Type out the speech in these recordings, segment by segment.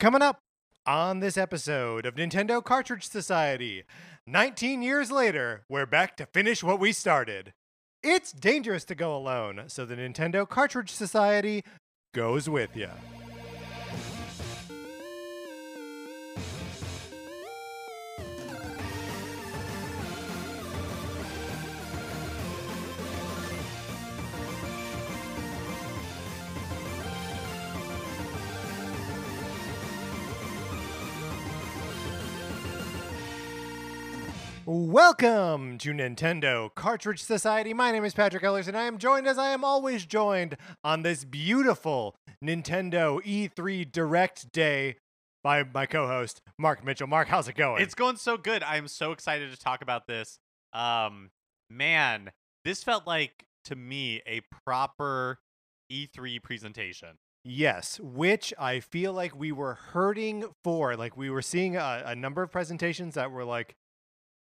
Coming up on this episode of Nintendo Cartridge Society, 19 years later, we're back to finish what we started. It's dangerous to go alone, so the Nintendo Cartridge Society goes with you. Welcome to Nintendo Cartridge Society. My name is Patrick Ellers, and I am joined, as I am always joined, on this beautiful Nintendo E3 Direct Day by my co-host Mark Mitchell. Mark, how's it going? It's going so good. I am so excited to talk about this. Um, man, this felt like to me a proper E3 presentation. Yes, which I feel like we were hurting for. Like we were seeing a, a number of presentations that were like,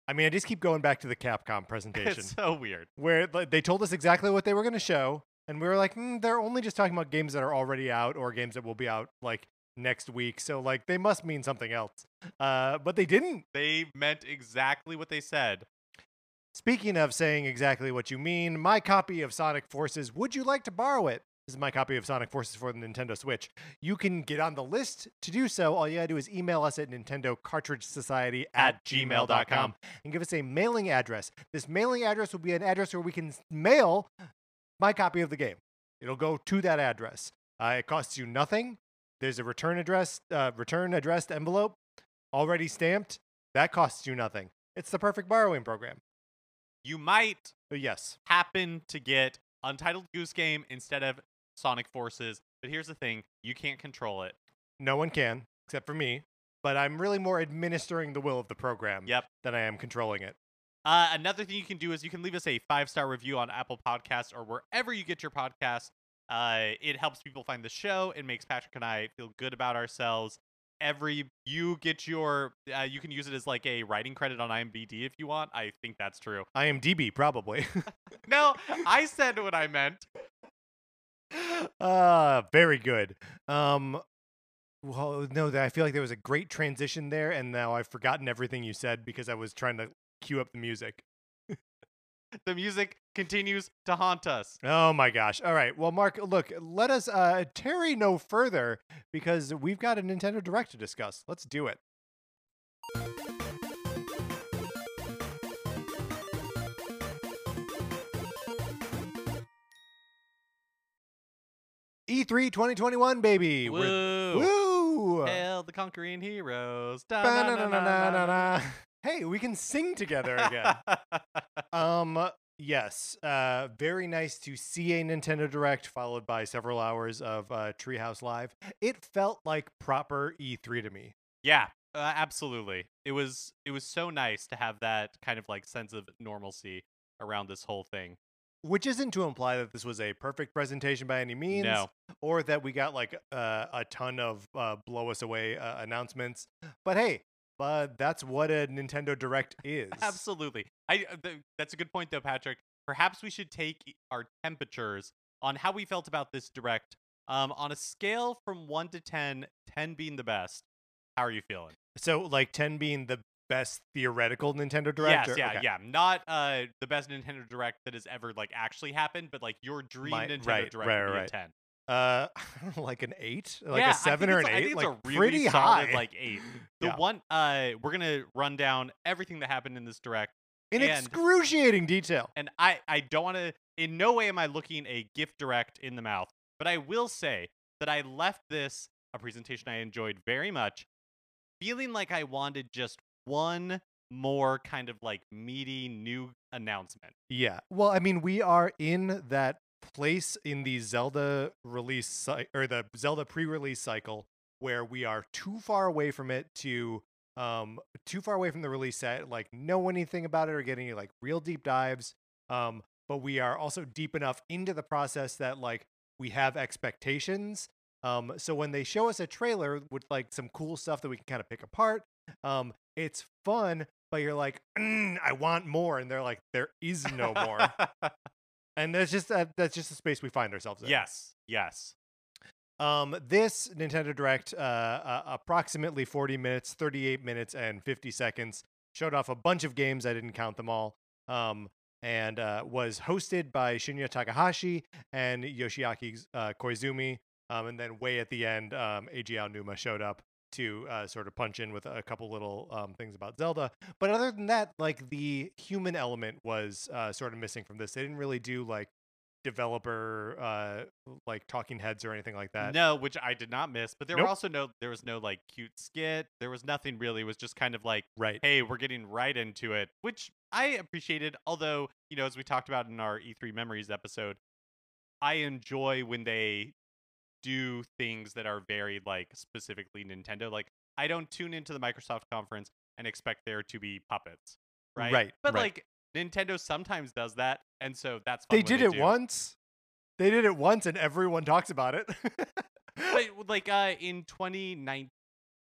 I mean, I just keep going back to the Capcom presentation It's so weird. where like, they told us exactly what they were going to show, and we were like, mm, they're only just talking about games that are already out or games that will be out like next week. So like they must mean something else. Uh, but they didn't. They meant exactly what they said. Speaking of saying exactly what you mean, my copy of Sonic Forces, would you like to borrow it? This is my copy of Sonic Forces for the Nintendo Switch. You can get on the list to do so. All you gotta do is email us at Nintendo Cartridge Society at gmail.com and give us a mailing address. This mailing address will be an address where we can mail my copy of the game. It'll go to that address. Uh, it costs you nothing. There's a return address, uh, return addressed envelope already stamped. That costs you nothing. It's the perfect borrowing program. You might yes, happen to get Untitled Goose Game instead of Sonic Forces, but here's the thing: you can't control it. no one can except for me. But I'm really more administering the will of the program Yep. than I am controlling it. Uh, another thing you can do is you can leave us a five star review on Apple Podcasts or wherever you get your podcasts. Uh, it helps people find the show. It makes Patrick and I feel good about ourselves. Every you get your, uh, you can use it as like a writing credit on IMDb if you want. I think that's true. IMDb probably. No, I said what I meant. Uh very good. Um well no, I feel like there was a great transition there and now I've forgotten everything you said because I was trying to cue up the music. The music continues to haunt us. Oh my gosh. All right. Well, Mark, look, let us uh tarry no further because we've got a Nintendo Direct to discuss. Let's do it. E3 2021, baby. We're- Woo! Woo! Hail the conquering heroes. Hey, we can sing together again. um, yes. Uh, very nice to see a Nintendo Direct followed by several hours of uh, Treehouse Live. It felt like proper E3 to me. Yeah, uh, absolutely. It was it was so nice to have that kind of like sense of normalcy around this whole thing. Which isn't to imply that this was a perfect presentation by any means, No. or that we got like uh, a ton of uh, blow us away uh, announcements. But hey, uh, that's what a Nintendo Direct is. Absolutely. I uh, th- that's a good point though, Patrick. Perhaps we should take our temperatures on how we felt about this direct um on a scale from 1 to 10, 10 being the best. How are you feeling? So, like 10 being the best theoretical Nintendo Direct? Yes, or- yeah, okay. yeah. Not uh the best Nintendo Direct that has ever like actually happened, but like your dream My- Nintendo right, Direct right, would be right. a 10. Uh, like an eight, like yeah, a seven or an eight, I think like it's a really pretty solid high. like eight. The Yeah. one uh we're gonna run down everything that happened in this direct, in and- excruciating detail. and I I don't want to. In no way am I looking a gift direct in the mouth, but I will say that I left this a presentation I enjoyed very much, feeling like I wanted just one more kind of like meaty new announcement. Yeah. Well, I mean, we are in that place in the Zelda release or the Zelda pre-release cycle where we are too far away from it to um too far away from the release set like know anything about it or get any like real deep dives um but we are also deep enough into the process that like we have expectations um so when they show us a trailer with like some cool stuff that we can kind of pick apart um it's fun but you're like "Mm, i want more and they're like there is no more and that's just uh, that's just the space we find ourselves in yes, yes. Um, this Nintendo Direct, uh, uh, approximately 40 minutes, 38 minutes, and 50 seconds, showed off a bunch of games. I didn't count them all. Um, and uh, was hosted by Shinya Takahashi and Yoshiaki uh, Koizumi. Um, and then way at the end, um, Eiji Aonuma showed up to uh, sort of punch in with a couple little um, things about Zelda. But other than that, like the human element was uh, sort of missing from this. They didn't really do like developer uh like talking heads or anything like that. No, which I did not miss. But there Nope. were also no there was no like cute skit. There was nothing really. It was just kind of like, Right. hey, we're getting right into it, which I appreciated. Although, you know, as we talked about in our E3 memories episode, I enjoy when they do things that are very like specifically Nintendo. Like I don't tune into the Microsoft conference and expect there to be puppets. Right. Right, But right. like Nintendo sometimes does that, and so that's They did it do. once. They did it once and everyone talks about it. but like uh in 2019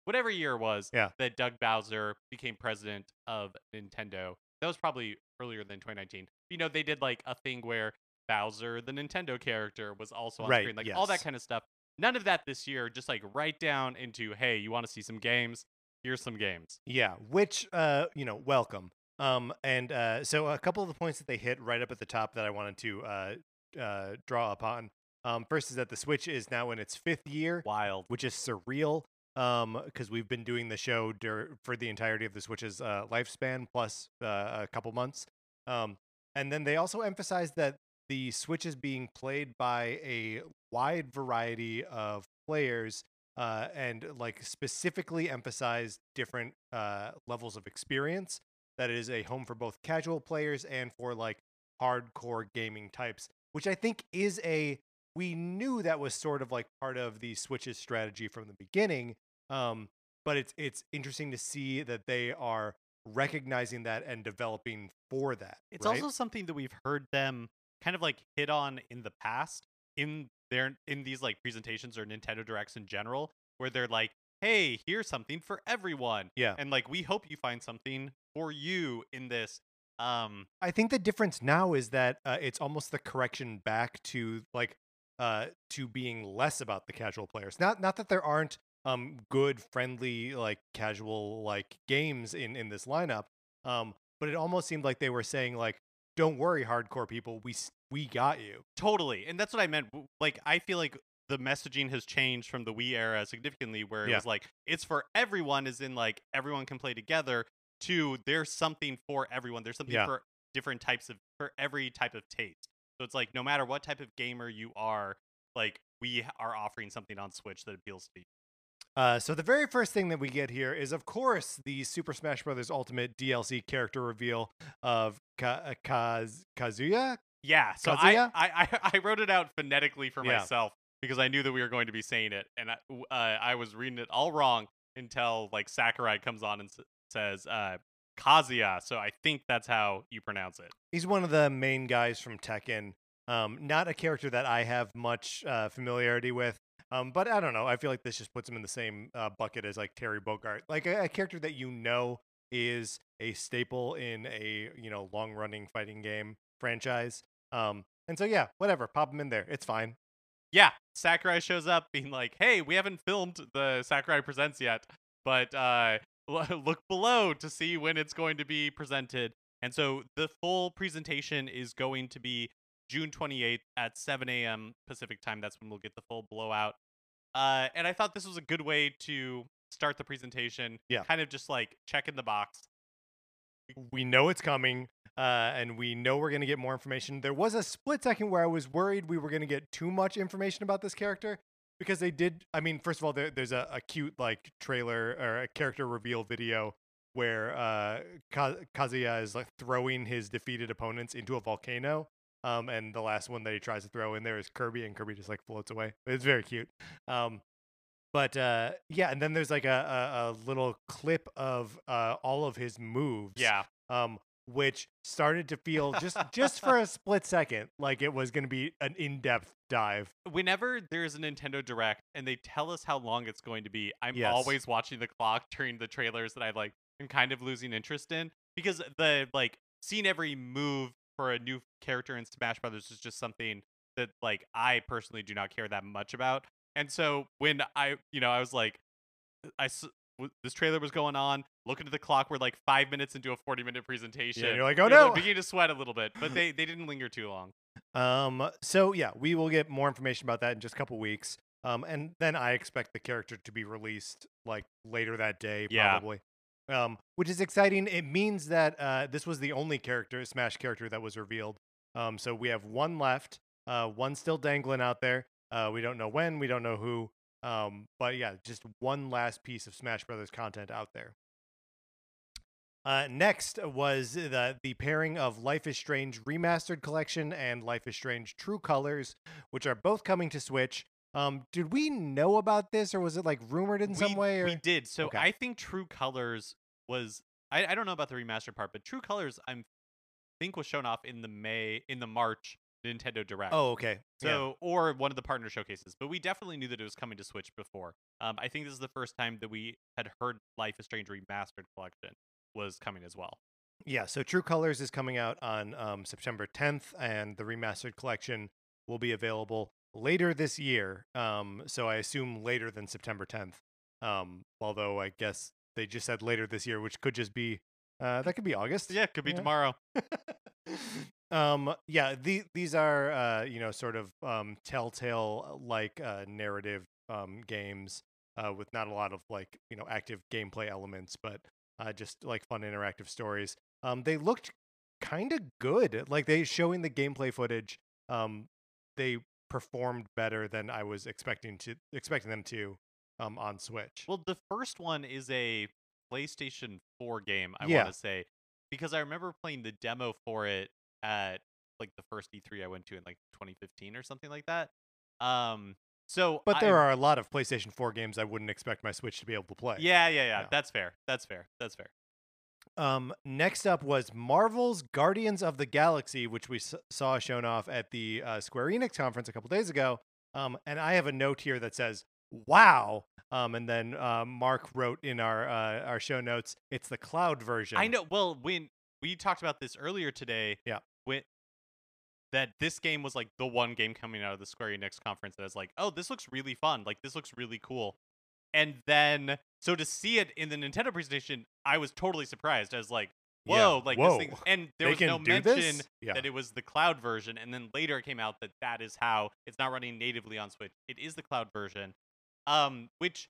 whatever year it was Yeah. that doug bowser became president of nintendo that was probably earlier than 2019 you know they did like a thing where bowser the nintendo character was also on Right, screen like all that kind of stuff none of that this year just like right down into hey you want to see some games here's some games Yeah, which uh, you know, welcome. Um, and uh, so a couple of the points that they hit right up at the top that I wanted to uh, uh, draw upon. Um, first is that the Switch is now in its fifth year, wild which is surreal. Um, because we've been doing the show dur- for the entirety of the Switch's uh, lifespan plus uh, a couple months. Um, and then they also emphasized that the Switch is being played by a wide variety of players uh, and like specifically emphasized different uh, levels of experience. That it is a home for both casual players and for like hardcore gaming types, which I think is a we knew that was sort of like part of the Switch's strategy from the beginning. Um, but it's it's interesting to see that they are recognizing that and developing for that. It's right? also something that we've heard them kind of like hit on in the past in their in these like presentations or Nintendo Directs in general, where they're like, "Hey, here's something for everyone," yeah. and like we hope you find something for you in this. Um, I think the difference now is that uh, it's almost the correction back to like uh to being less about the casual players. Not not that there aren't um good friendly like casual like games in in this lineup. Um but it almost seemed like they were saying like don't worry hardcore people, we we got you. totally, and that's what I meant. Like, I feel like the messaging has changed from the Wii era significantly, where it Yeah. was like it's for everyone, is in like everyone can play together. To there's something for everyone. There's something Yeah. for different types of for every type of taste. So it's like no matter what type of gamer you are, like we are offering something on Switch that appeals to you. Uh, so the very first thing that we get here is, of course, the Super Smash Bros. Ultimate DLC character reveal of Ka- uh, Kaz- Kazuya. Yeah. So Kazuya? I, I I wrote it out phonetically for Yeah. myself because I knew that we were going to be saying it, and I, uh, I was reading it all wrong until like Sakurai comes on and s- says uh, Kazuya. So I think that's how you pronounce it. He's one of the main guys from Tekken. Um, not a character that I have much uh, familiarity with. Um, but I don't know. I feel like this just puts him in the same uh, bucket as like Terry Bogard, like a, a character that you know is a staple in a you know long running fighting game franchise. Um, and so yeah, whatever, pop him in there. It's fine. Yeah, Sakurai shows up being like, "Hey, we haven't filmed the Sakurai Presents yet, but uh, look below to see when it's going to be presented." And so the full presentation is going to be June 28th at 7 a.m. Pacific time. That's when we'll get the full blowout. Uh, and I thought this was a good way to start the presentation. Yeah. kind of just like checking the box. we know it's coming uh, and we know we're going to get more information. There was a split second where I was worried we were going to get too much information about this character because they did. I mean, first of all, there, there's a, a cute like trailer or a character reveal video where uh, Ka- Kazuya is like throwing his defeated opponents into a volcano. Um, and the last one that he tries to throw in there is Kirby, and Kirby just like floats away. It's very cute. Um, but uh, yeah, and then there's like a, a, a little clip of uh, all of his moves Yeah, um, which started to feel just just for a split second like it was going to be an in-depth dive. whenever there's a Nintendo Direct and they tell us how long it's going to be, I'm Yes. always watching the clock during the trailers that I like am kind of losing interest in because the like seeing every move for a new character in Smash Brothers is just something that like I personally do not care that much about. And so when I, you know, I was like, I this trailer was going on. Looking at the clock, we're like five minutes into a forty-minute presentation. you're like, "Oh, no." beginning to sweat a little bit, but they they didn't linger too long. Um, so yeah, we will get more information about that in just a couple weeks. Um, and then I expect the character to be released like later that day, Yeah. probably. Um, which is exciting. It means that uh, this was the only character, Smash character that was revealed. Um, so we have one left, uh, one still dangling out there. Uh, we don't know when, we don't know who. Um, but yeah, just one last piece of Smash Brothers content out there. Uh, next was the the pairing of Life is Strange Remastered Collection and Life is Strange True Colors, which are both coming to Switch. Um, did we know about this, or was it like rumored in some way? Or we did. So Okay. I think True Colors was. I, I don't know about the remastered part, but True Colors I'm think was shown off in the May in the March Nintendo Direct. oh, okay. Yeah. So, or one of the partner showcases, but we definitely knew that it was coming to Switch before. Um, I think this is the first time that we had heard Life is Strange Remastered Collection was coming as well. Yeah, so True Colors is coming out on um, September 10th, and the remastered collection will be available later this year. Um, so I assume later than September 10th. Um, although I guess they just said later this year, which could just be uh, that could be August. Yeah, could be Yeah. tomorrow. um, yeah, the, these are uh, you know sort of um, telltale like uh, narrative um, games uh, with not a lot of like you know active gameplay elements, but uh, just like fun interactive stories. Um, they looked kind of good. Like they showing the gameplay footage. Um, they performed better than I was expecting to expecting them to um, on Switch. Well, the first one is a PlayStation 4 game, I Yeah. want to say, because I remember playing the demo for it at like the first E3 I went to in like 2015 or something like that. Um, so but there I- are a lot of PlayStation 4 games I wouldn't expect my Switch to be able to play. Yeah, yeah, yeah, Yeah. That's fair. That's fair. That's fair. Um, next up was Marvel's Guardians of the Galaxy, which we s- saw shown off at the uh, Square Enix conference a couple days ago. Um, and I have a note here that says, "Wow!" Um, and then uh, Mark wrote in our uh, our show notes, "It's the cloud version." I know. Well, when we talked about this earlier today, Yeah. when that this game was like the one game coming out of the Square Enix conference that was like, oh, this looks really fun. Like this looks really cool. And then so to see it in the Nintendo presentation, I was totally surprised. I was like, Yeah, whoa, like whoa. this thing. And there They was no mention? Yeah. that it was the cloud version. And then later it came out that that is how it's not running natively on Switch. It is the cloud version, um, which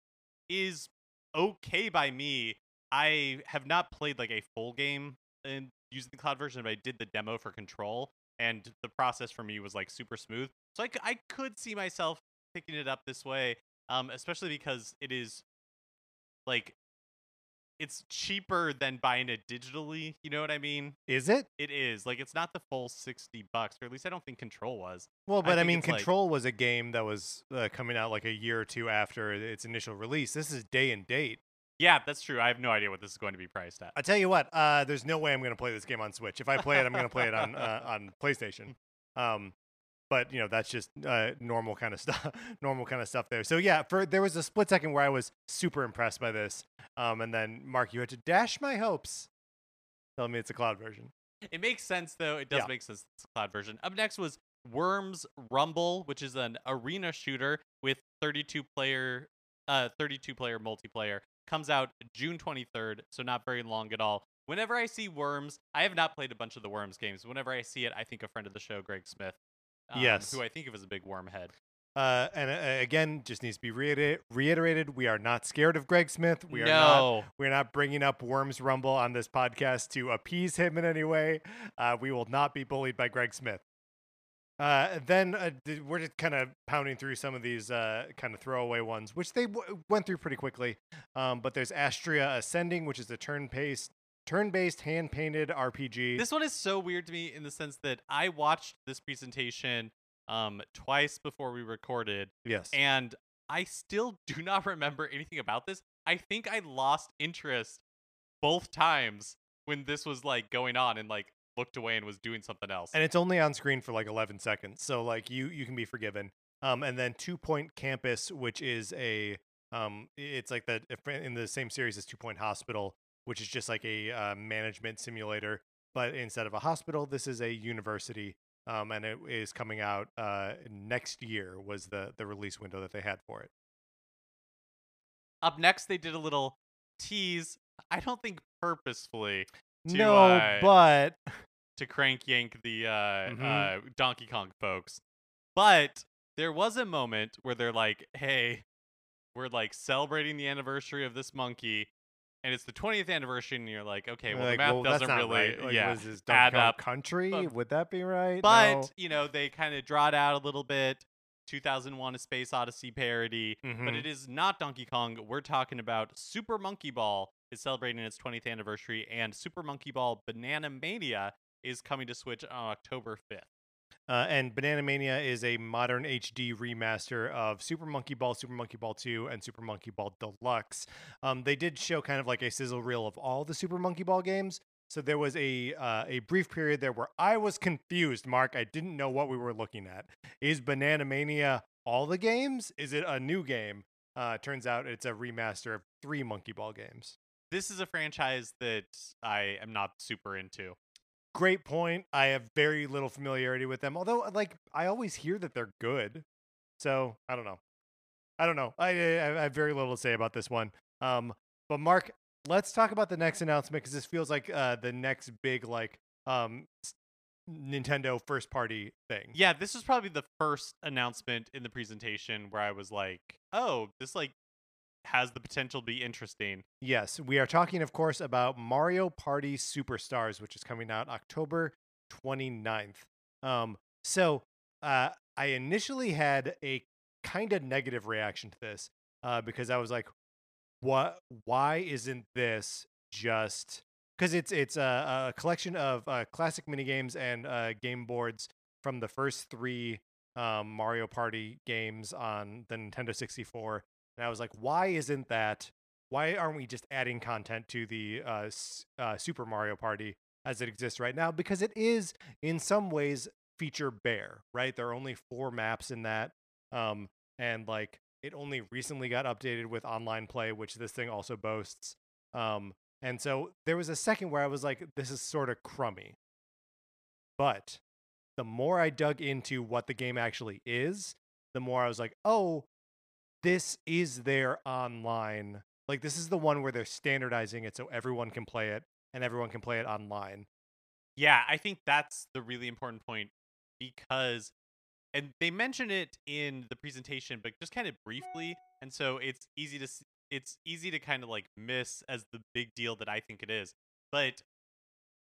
is okay by me. I have not played like a full game in using the cloud version, but I did the demo for Control, and the process for me was like super smooth. So I, c- I could see myself picking it up this way, um, especially because it is like it's cheaper than buying it digitally. You know what I mean? Is it? It is like it's not the full sixty bucks, or at least I don't think Control was. Well, but I, think mean, it's like- Control was a game that was uh, coming out like a year or two after its initial release. This is day and date. Yeah, that's true. I have no idea what this is going to be priced at. I tell you what, uh, there's no way I'm going to play this game on Switch. If I play it, I'm going to play it on uh, on PlayStation. Um, but you know, that's just uh, normal kind of stuff. normal kind of stuff there. So yeah, for there was a split second where I was super impressed by this, um, and then Mark, you had to dash my hopes, telling me it's a cloud version. It makes sense though. It does Yeah. make sense. It's a cloud version. Up next was Worms Rumble, which is an arena shooter with 32 player, uh, 32 player multiplayer. Comes out June 23rd, so not very long at all. Whenever I see Worms, I have not played a bunch of the Worms games. Whenever I see it, I think a friend of the show, Greg Smith, um, Yes. who I think of as a big worm head. Uh, and uh, again, just needs to be reiter- reiterated: we are not scared of Greg Smith. We are not no, We're not bringing up Worms Rumble on this podcast to appease him in any way. Uh, we will not be bullied by Greg Smith. Uh, then uh, we're just kind of pounding through some of these uh, kind of throwaway ones, which they w- went through pretty quickly. Um, but there's Astria Ascending, which is a turn-based, turn-based hand-painted RPG. This one is so weird to me in the sense that I watched this presentation um twice before we recorded, yes. and I still do not remember anything about this. I think I lost interest both times when this was like going on and like looked away and was doing something else. and it's only on screen for like 11 seconds so like you you can be forgiven um and then two point campus which is a um it's like the in the same series as two point hospital which is just like a uh, management simulator but instead of a hospital this is a university um, and it is coming out uh, next year. Was the the release window that they had for it? Up next, they did a little tease. I don't think purposefully To, no, uh, but to crank yank the uh, Mhm. uh, Donkey Kong folks, but there was a moment where they're like, "Hey, we're like celebrating the anniversary of this monkey." And it's the 20th anniversary, and you're like, okay, well, like, the math well, doesn't really, right. Like, yeah, add up. Country? But- Would that be right? But No. you know, they kind of draw it out a little bit. 2001: A Space Odyssey parody, but Mhm. it is not Donkey Kong. We're talking about Super Monkey Ball is celebrating its 20th anniversary, and Super Monkey Ball Banana Mania is coming to Switch on October 5th. Uh, and Banana Mania is a modern HD remaster of Super Monkey Ball, Super Monkey Ball 2, and Super Monkey Ball Deluxe. Um, they did show kind of like a sizzle reel of all the Super Monkey Ball games. So there was a uh, a brief period there where I was confused, Mark. I didn't know what we were looking at. Is Banana Mania all the games? Is it a new game? Uh, turns out it's a remaster of three Monkey Ball games. This is a franchise that I am not super into. Great point. I have very little familiarity with them, although like I always hear that they're good. So I don't know. I don't know. I, I, I have very little to say about this one. Um, but Mark, let's talk about the next announcement because this feels like uh, the next big like um Nintendo first party thing. Yeah, this was probably the first announcement in the presentation where I was like, "Oh, this like has the potential to be interesting." Yes, we are talking, of course, about Mario Party Superstars, which is coming out October 29th. Um, so uh, I initially had a kind of negative reaction to this uh, because I was like, "What? Why isn't this just?" Because it's it's a, a collection of uh, classic minigames and uh, game boards from the first three um, Mario Party games on the Nintendo 64. And I was like, why isn't that why aren't we just adding content to the uh, uh, Super Mario Party as it exists right now? Because it is, in some ways, feature bare, right? There are only four maps in that, um, and like it only recently got updated with online play, which this thing also boasts. Um, and so there was a second where I was like, this is sort of crummy. But the more I dug into what the game actually is, the more I was like, oh, this is their online. Like this is the one where they're standardizing it so everyone can play it and everyone can play it online. Yeah, I think that's the really important point because and they mention it in the presentation but just kind of briefly and so it's easy to it's easy to kind of like miss as the big deal that I think it is. But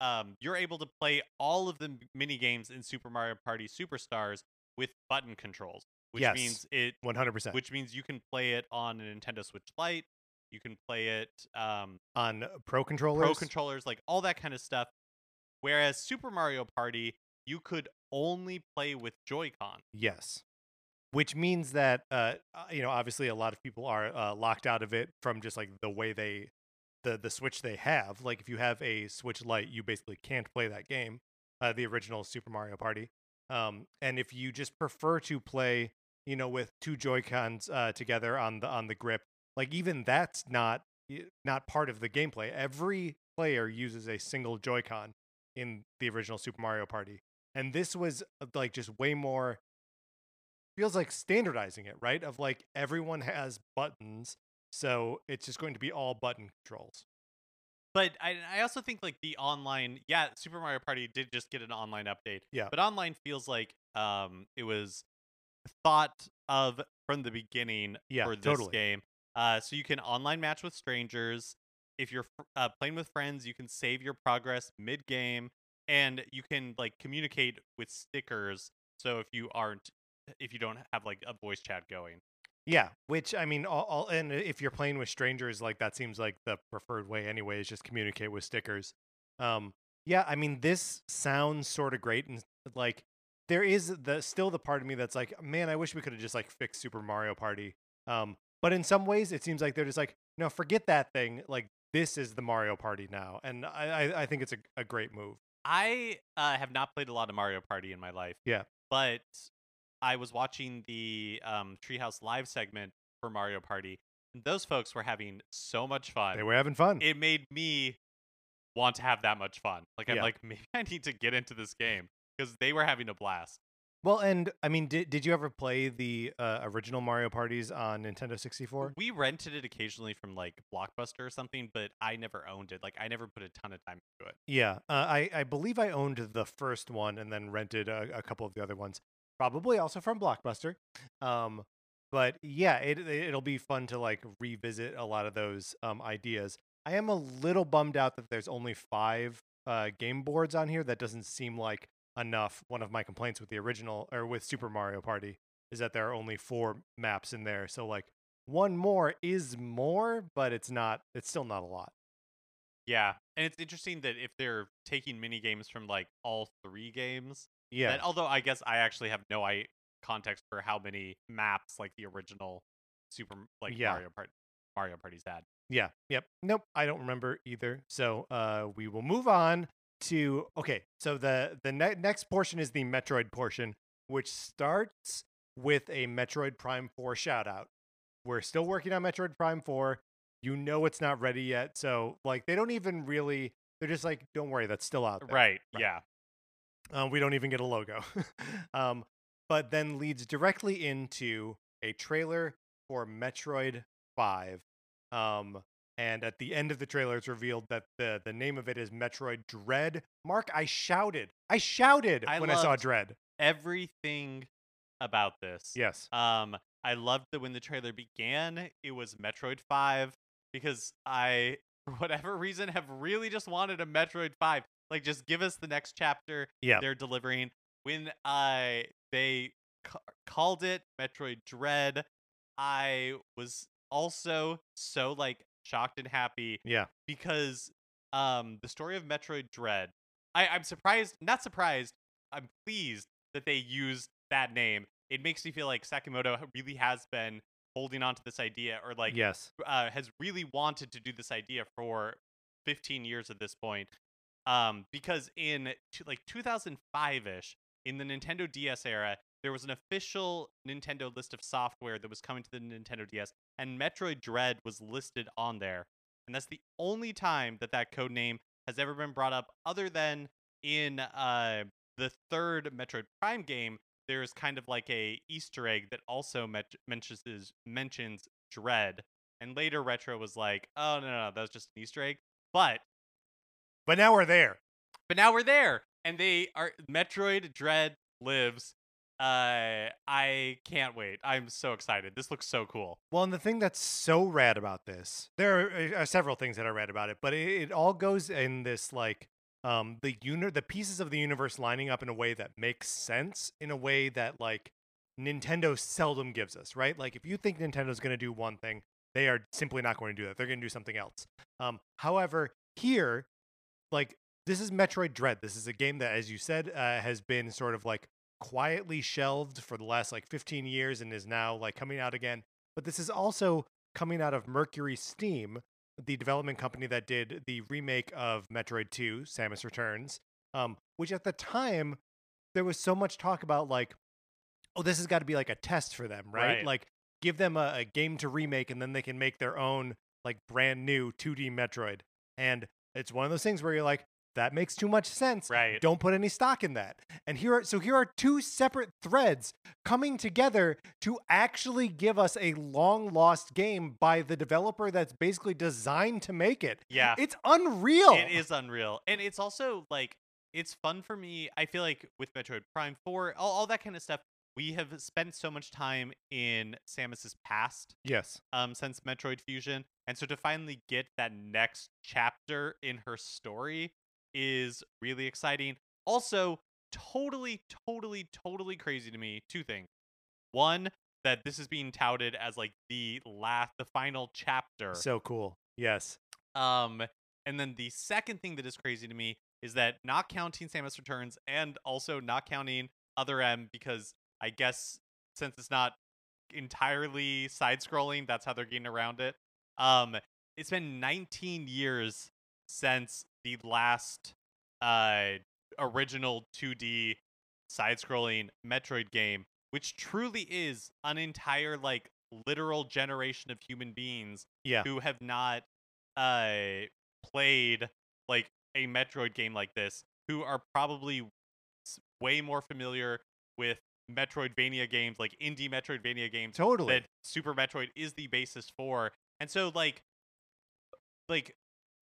um you're able to play all of the mini games in Super Mario Party Superstars with button controls, which Yes. means it 100% which means you can play it on a Nintendo Switch Lite, you can play it um on pro controllers. pro controllers, like all that kind of stuff. Whereas Super Mario Party, you could only play with Joy-Con. Yes. Which means that uh uh, you know obviously a lot of people are uh, locked out of it from just like the way they the the Switch they have. Like if you have a Switch Lite, you basically can't play that game, uh, the original Super Mario Party. Um, and if you just prefer to play, you know, with two Joy Cons uh, together on the on the grip, like even that's not not part of the gameplay. Every player uses a single Joy Con in the original Super Mario Party, and this was uh, like just way more feels like standardizing it, right? Of like everyone has buttons, so it's just going to be all button controls. But I, I also think like the online, yeah, Super Mario Party did just get an online update. Yeah. But online feels like um it was thought of from the beginning Yeah, for this totally. game. Uh, so you can online match with strangers. If you're uh, playing with friends, you can save your progress mid game, and you can like communicate with stickers. So if you aren't, if you don't have like a voice chat going, Yeah, which I mean, all, all and if you're playing with strangers, like that seems like the preferred way anyway. Is just communicate with stickers. Um, yeah, I mean, this sounds sort of great, and like there is the still the part of me that's like, man, I wish we could have just like fixed Super Mario Party. Um, but in some ways, it seems like they're just like, no, forget that thing. Like this is the Mario Party now, and I I, I think it's a, a great move. I uh, have not played a lot of Mario Party in my life. Yeah. But I was watching the um, Treehouse Live segment for Mario Party, and those folks were having so much fun. They were having fun. It made me want to have that much fun. Like I'm Yeah. like maybe I need to get into this game. Because they were having a blast. Well, and I mean, did did you ever play the uh, original Mario parties on Nintendo 64? We rented it occasionally from like Blockbuster or something, but I never owned it. Like I never put a ton of time into it. Yeah, uh, I I believe I owned the first one and then rented a, a couple of the other ones, probably also from Blockbuster. Um, but yeah, it it'll be fun to like revisit a lot of those um ideas. I am a little bummed out that there's only five uh game boards on here. That doesn't seem like enough. One of my complaints with the original or with Super Mario Party is that there are only four maps in there. So like one more is more, but it's not. It's still not a lot. Yeah, and it's interesting that if they're taking mini games from like all three games, Yeah, that although I guess I actually have no I context for how many maps like the original Super like Yeah. Mario Party Mario Party's had. Yeah. Yep. Nope. I don't remember either. So uh, we will move on to okay. So the the ne- next portion is the Metroid portion, which starts with a Metroid Prime Four shout out. We're still working on Metroid Prime Four. You know it's not ready yet, so like they don't even really. They're just like, don't worry, that's still out there. Right, Right. Yeah. Um, we don't even get a logo. um, but then leads directly into a trailer for Metroid 5. Um, and at the end of the trailer, it's revealed that the, the name of it is Metroid Dread. Mark, I shouted. I shouted I when I saw Dread. Everything about this. Yes. Um, I loved that when the trailer began, it was Metroid 5 because I, for whatever reason, have really just wanted a Metroid 5. Like, just give us the next chapter Yeah. they're delivering. When I they ca- called it Metroid Dread, I was also so like shocked and happy Yeah. because um the story of Metroid Dread. I, I'm surprised, not surprised. I'm pleased that they used that name. It makes me feel like Sakamoto really has been holding on to this idea, or like yes. uh, has really wanted to do this idea for 15 years at this point. Um, because in t- like 2005ish, in the Nintendo DS era, there was an official Nintendo list of software that was coming to the Nintendo DS, and Metroid Dread was listed on there. And that's the only time that that code name has ever been brought up, other than in uh, the third Metroid Prime game. There's kind of like a Easter egg that also met- mentions mentions Dread, and later Retro was like, "Oh no, no, no, that was just an Easter egg." But But now we're there. but now we're there, and they are Metroid Dread lives. Uh, I can't wait. I'm so excited. This looks so cool. Well, and the thing that's so rad about this, there are, are several things that are rad about it, but it, it all goes in this like um the uni- the pieces of the universe lining up in a way that makes sense in a way that like Nintendo seldom gives us, right? Like if you think Nintendo's going to do one thing, they are simply not going to do that. They're going to do something else. Um however, here like this is Metroid Dread. This is a game that as you said uh, has been sort of like quietly shelved for the last like 15 years and is now like coming out again. But this is also coming out of Mercury Steam, the development company that did the remake of Metroid 2, Samus Returns, um, which at the time there was so much talk about like, oh, this has got to be like a test for them, right? Right. Like give them a, a game to remake and then they can make their own like brand new 2D Metroid. And it's one of those things where you're like, that makes too much sense. Right. Don't put any stock in that. And here are so here are two separate threads coming together to actually give us a long lost game by the developer that's basically designed to make it. Yeah. It's unreal. It is unreal. And it's also like it's fun for me. I feel like with Metroid Prime 4, all, all that kind of stuff, we have spent so much time in Samus's past Yes. um since Metroid Fusion. And so to finally get that next chapter in her story is really exciting. Also, totally, totally, totally crazy to me. Two things. One, that this is being touted as like the last the final chapter. So cool. Yes. Um, and then the second thing that is crazy to me is that not counting Samus Returns and also not counting Other M because I guess since it's not entirely side scrolling, that's how they're getting around it. Um, it's been 19 years since the last uh original 2D side scrolling Metroid game, which truly is an entire like literal generation of human beings Yeah. who have not uh played like a Metroid game like this, who are probably way more familiar with Metroidvania games, like indie Metroidvania games Totally. that Super Metroid is the basis for. And so like like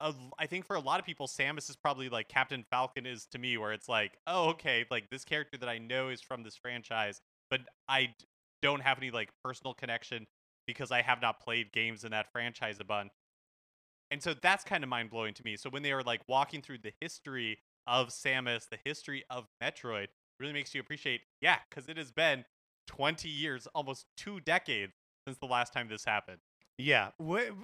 a, I think for a lot of people Samus is probably like Captain Falcon is to me where it's like, "Oh, okay, like this character that I know is from this franchise, but I don't have any like personal connection because I have not played games in that franchise a bunch." And so that's kind of mind-blowing to me. So when they were like walking through the history of Samus, the history of Metroid, really makes you appreciate, yeah, cuz it has been 20 years, almost 2 decades since the last time this happened. Yeah,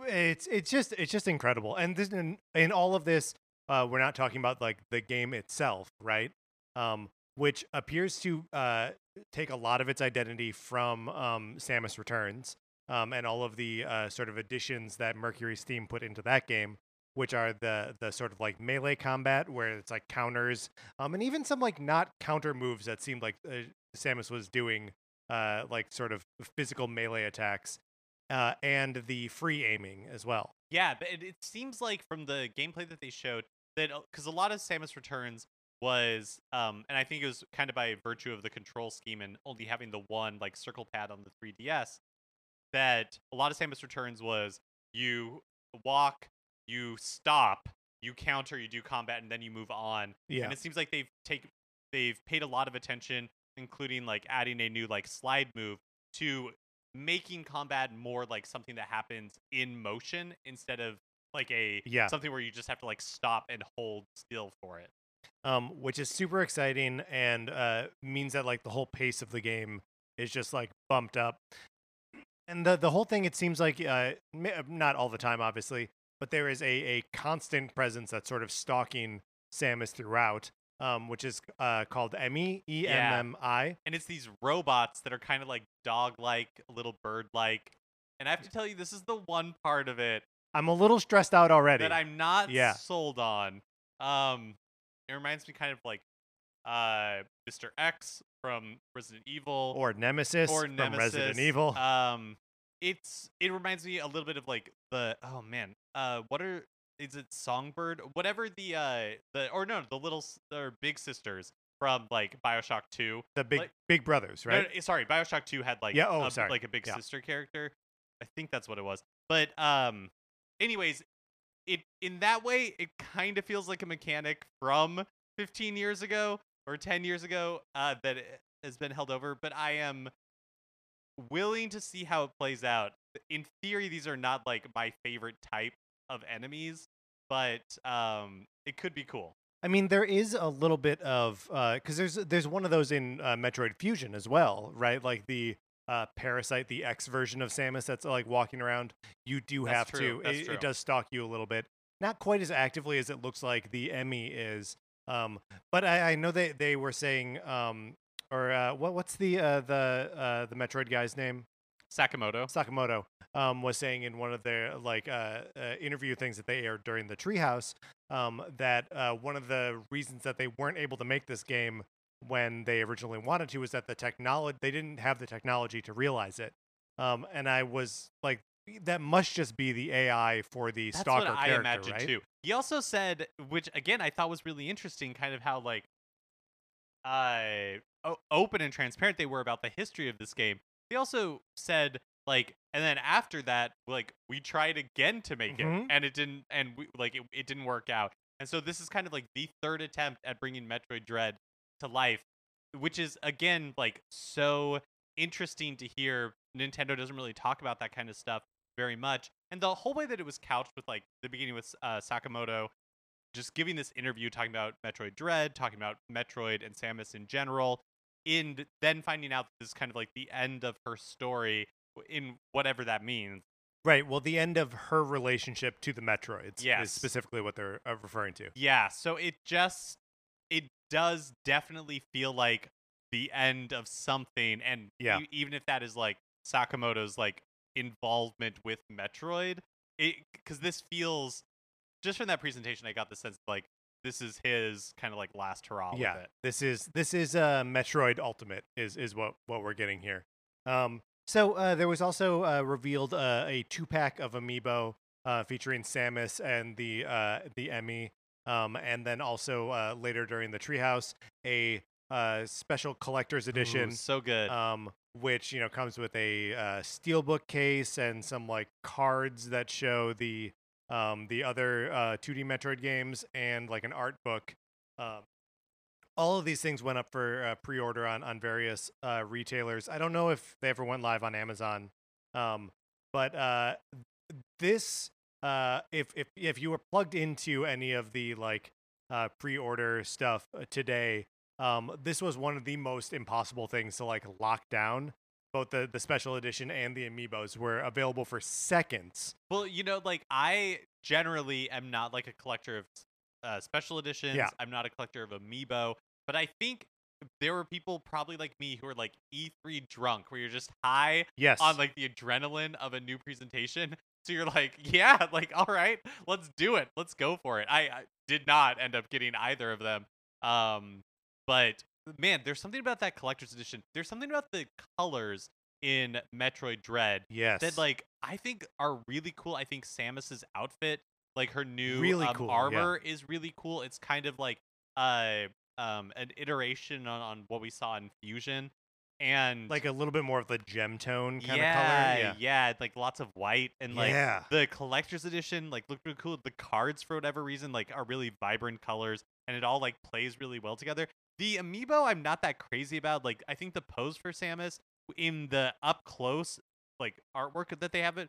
it's it's just it's just incredible, and this in, in all of this, uh, we're not talking about like the game itself, right? Um, which appears to uh, take a lot of its identity from um, Samus Returns, um, and all of the uh, sort of additions that Mercury Steam put into that game, which are the the sort of like melee combat where it's like counters, um, and even some like not counter moves that seemed like uh, Samus was doing, uh, like sort of physical melee attacks uh, and the free aiming as well. Yeah, but it, it seems like from the gameplay that they showed that because a lot of Samus Returns was, um, and I think it was kind of by virtue of the control scheme and only having the one like circle pad on the 3DS, that a lot of Samus Returns was you walk, you stop, you counter, you do combat, and then you move on. Yeah, And it seems like they've take they've paid a lot of attention, including like adding a new like slide move to making combat more like something that happens in motion instead of like a Yeah. something where you just have to like stop and hold still for it. um, which is super exciting and uh, means that like the whole pace of the game is just like bumped up. And the the whole thing, it seems like uh, not all the time, obviously, but there is a a constant presence that's sort of stalking Samus throughout, um, which is uh, called Emmy E M M I. And it's these robots that are kind of like dog-like, a little bird-like. And I have to tell you, this is the one part of it I'm a little stressed out already. that I'm not Yeah. sold on. Um, it reminds me kind of like uh, Mr. X from Resident Evil, or Nemesis or Nemesis. from Resident Evil. Um, it's it reminds me a little bit of like the oh man, uh, what are is it Songbird? Whatever the uh the or no the little or big sisters from like Bioshock Two. the big like- big brothers, right? no, sorry, Bioshock Two had like Yeah, oh, a, sorry. like a big Yeah. sister character. I think that's what it was. But um, anyways, it in that way it kind of feels like a mechanic from 15 years ago or 10 years ago uh, that has been held over. But I am willing to see how it plays out. In theory, these are not like my favorite type of enemies, but um, it could be cool. I mean, there is a little bit of because there's there's one of those in uh, Metroid Fusion as well, right? Like the uh, parasite, the X version of Samus that's like walking around. You do That's have true, to. It, it does stalk you a little bit, not quite as actively as it looks like the Emmy is. Um, but I, I know they they were saying, um, or uh, what what's the uh, the uh, the Metroid guy's name? Sakamoto. Sakamoto um, was saying in one of their like uh, uh, interview things that they aired during the Treehouse um, that uh, one of the reasons that they weren't able to make this game when they originally wanted to was that the technology they didn't have the technology to realize it. Um, and I was like, that must just be the AI for the That's stalker what I character, imagine right? too. He also said, which again I thought was really interesting, kind of how like uh o- open and transparent they were about the history of this game. They also said like, and then after that, like we tried again to make Mhm. it, and it didn't, and we like it, it didn't work out. And so this is kind of like the third attempt at bringing Metroid Dread to life, which is again like so interesting to hear. Nintendo doesn't really talk about that kind of stuff very much. And the whole way that it was couched with like the beginning with uh, Sakamoto just giving this interview talking about Metroid Dread, talking about Metroid and Samus in general, and then finding out this is kind of like the end of her story in whatever that means. Right. Well, the end of her relationship to the Metroids Yes. is specifically what they're uh, referring to. Yeah, so it just it does definitely feel like the end of something and Yeah. e- even if that is like Sakamoto's like involvement with Metroid, it cuz this feels just from that presentation I got the sense like this is his kind of like last hurrah yeah with it. this is this is uh metroid ultimate is is what what we're getting here um so uh there was also uh revealed uh, a two pack of amiibo uh featuring samus and the uh the emmy um and then also uh later during the treehouse a uh, special collector's edition, Ooh, so good. um, which you know comes with a uh, steelbook case and some like cards that show the um, the other uh, 2D Metroid games and like an art book. All of these things went up for uh, pre-order on on various uh, retailers. I don't know if they ever went live on Amazon, um, but uh, this uh, if if if you were plugged into any of the like uh, pre-order stuff uh, today, um, this was one of the most impossible things to like lock down. Both the the special edition and the amiibos were available for seconds. Well, you know, like I generally am not like a collector of uh, special editions. Yeah. I'm not a collector of amiibo, but I think there were people probably like me who are like E3 drunk, where you're just high Yes, on like the adrenaline of a new presentation. So you're like, yeah, like all right, let's do it, let's go for it. I, I did not end up getting either of them, um, but man, there's something about that collector's edition. There's something about the colors in Metroid Dread yes, that like I think are really cool. I think Samus's outfit, like her new Really um, cool, yeah. armor, is really cool. It's kind of like uh um an iteration on, on what we saw in Fusion, and like a little bit more of the gem tone kind yeah, of color. Yeah, yeah, like lots of white and like yeah, the collector's edition like looked really cool. The cards for whatever reason like are really vibrant colors and it all like plays really well together. The amiibo I'm not that crazy about. Like I think the pose for Samus in the up close like artwork that they have it